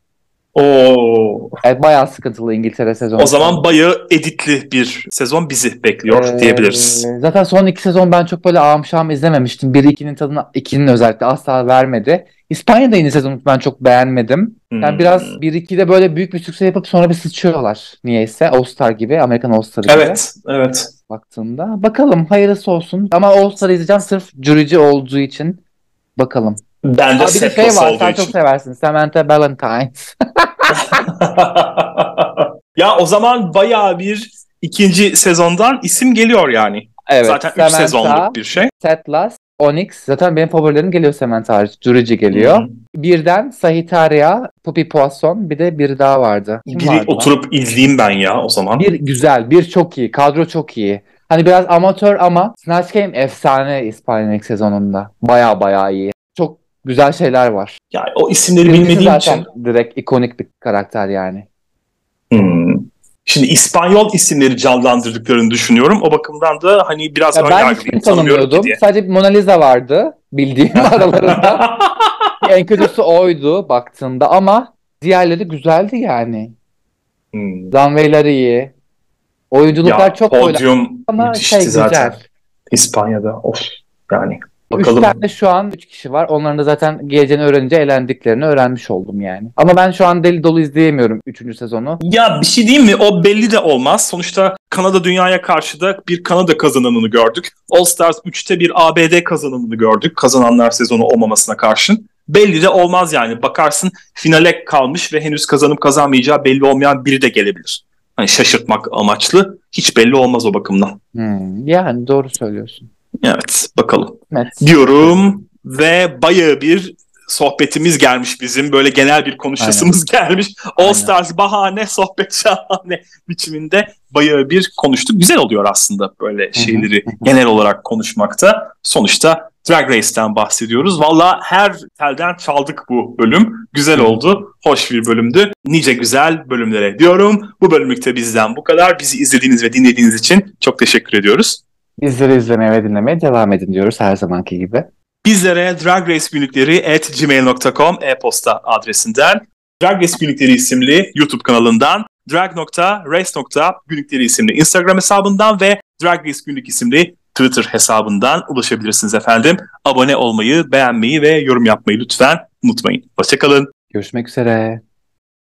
Oo. Evet bayağı sıkıntılı İngiltere sezonu. O zaman bayağı editli bir sezon bizi bekliyor Ee, diyebiliriz. Zaten son iki sezon ben çok böyle şam izlememiştim. 1-2'nin tadını 2'nin özellikle asla vermedi. İspanya'da yeni sezonu ben çok beğenmedim. Yani Hmm. biraz 1-2'de böyle büyük bir sükse yapıp sonra bir sıçıyorlar. Niyeyse All Star gibi, Amerikan All Star gibi Evet, evet. baktığında. Bakalım hayırlısı olsun. Ama All Star'ı izleyeceğim sırf jürici olduğu için. Bakalım. Ben de Aa, bir şey var sen için. çok seversin. Samantha Valentines. ya o zaman bayağı bir ikinci sezondan isim geliyor yani. Evet. Zaten 3 Samantha, sezonluk bir şey. Setlas, Onyx. Zaten benim favorilerim geliyor Samantha hariç. Jürici geliyor. Hı. Birden Sagittaria, Puppy Poisson bir de biri daha vardı. Kim Biri vardı lan? oturup izleyeyim ben ya o zaman. Bir güzel, bir çok iyi. Kadro çok iyi. Hani biraz amatör ama Snatch Game efsane İspanya ilk sezonunda. Baya baya iyi. Çok güzel şeyler var. Yani o isimleri Birincisi bilmediğim zaten için. direkt ikonik bir karakter yani. Hmm. Şimdi İspanyol isimleri canlandırdıklarını düşünüyorum. O bakımdan da hani biraz Ya ön ben yargılıyım. tanımıyordum. diye. Sadece Mona Lisa vardı bildiğim aralarında. en kötüsü oydu baktığında ama diğerleri güzeldi yani. Hmm. Runway'ler iyi. Oyunculuklar Ya çok podyum ama müthişti şey zaten. güzel. İspanya'da. Of yani. Üç Bakalım. tane şu an üç kişi var. Onların da zaten geleceğini öğrenince elendiklerini öğrenmiş oldum yani. Ama ben şu an deli dolu izleyemiyorum 3. sezonu. Ya bir şey diyeyim mi? O belli de olmaz. Sonuçta Kanada dünyaya karşı da bir Kanada kazananını gördük. All Stars 3'te bir ABD kazananını gördük. Kazananlar sezonu olmamasına karşın. Belli de olmaz yani. Bakarsın finale kalmış ve henüz kazanıp kazanmayacağı belli olmayan biri de gelebilir. Hani şaşırtmak amaçlı. Hiç belli olmaz o bakımdan. Hmm, yani doğru söylüyorsun. Evet bakalım. Evet. diyorum ve bayağı bir sohbetimiz gelmiş bizim. Böyle genel bir konuşasımız gelmiş. All Aynen. Stars bahane, sohbet şahane biçiminde bayağı bir konuştuk. Güzel oluyor aslında böyle şeyleri genel olarak konuşmakta. Sonuçta Drag Race'ten bahsediyoruz. Valla her telden çaldık bu bölüm. Güzel oldu. Hoş bir bölümdü. Nice güzel bölümlere diyorum. Bu bölümlükte bizden bu kadar. Bizi izlediğiniz ve dinlediğiniz için çok teşekkür ediyoruz. Bizleri izlemeye ve dinlemeye devam edin diyoruz her zamanki gibi. Bizlere Drag Race günlükleri at gmail.com e-posta adresinden, Drag Race günlükleri isimli YouTube kanalından, drag.race.günlükleri isimli Instagram hesabından ve Drag Race günlük isimli Twitter hesabından ulaşabilirsiniz efendim. Abone olmayı, beğenmeyi ve yorum yapmayı lütfen unutmayın. Hoşçakalın. Görüşmek üzere.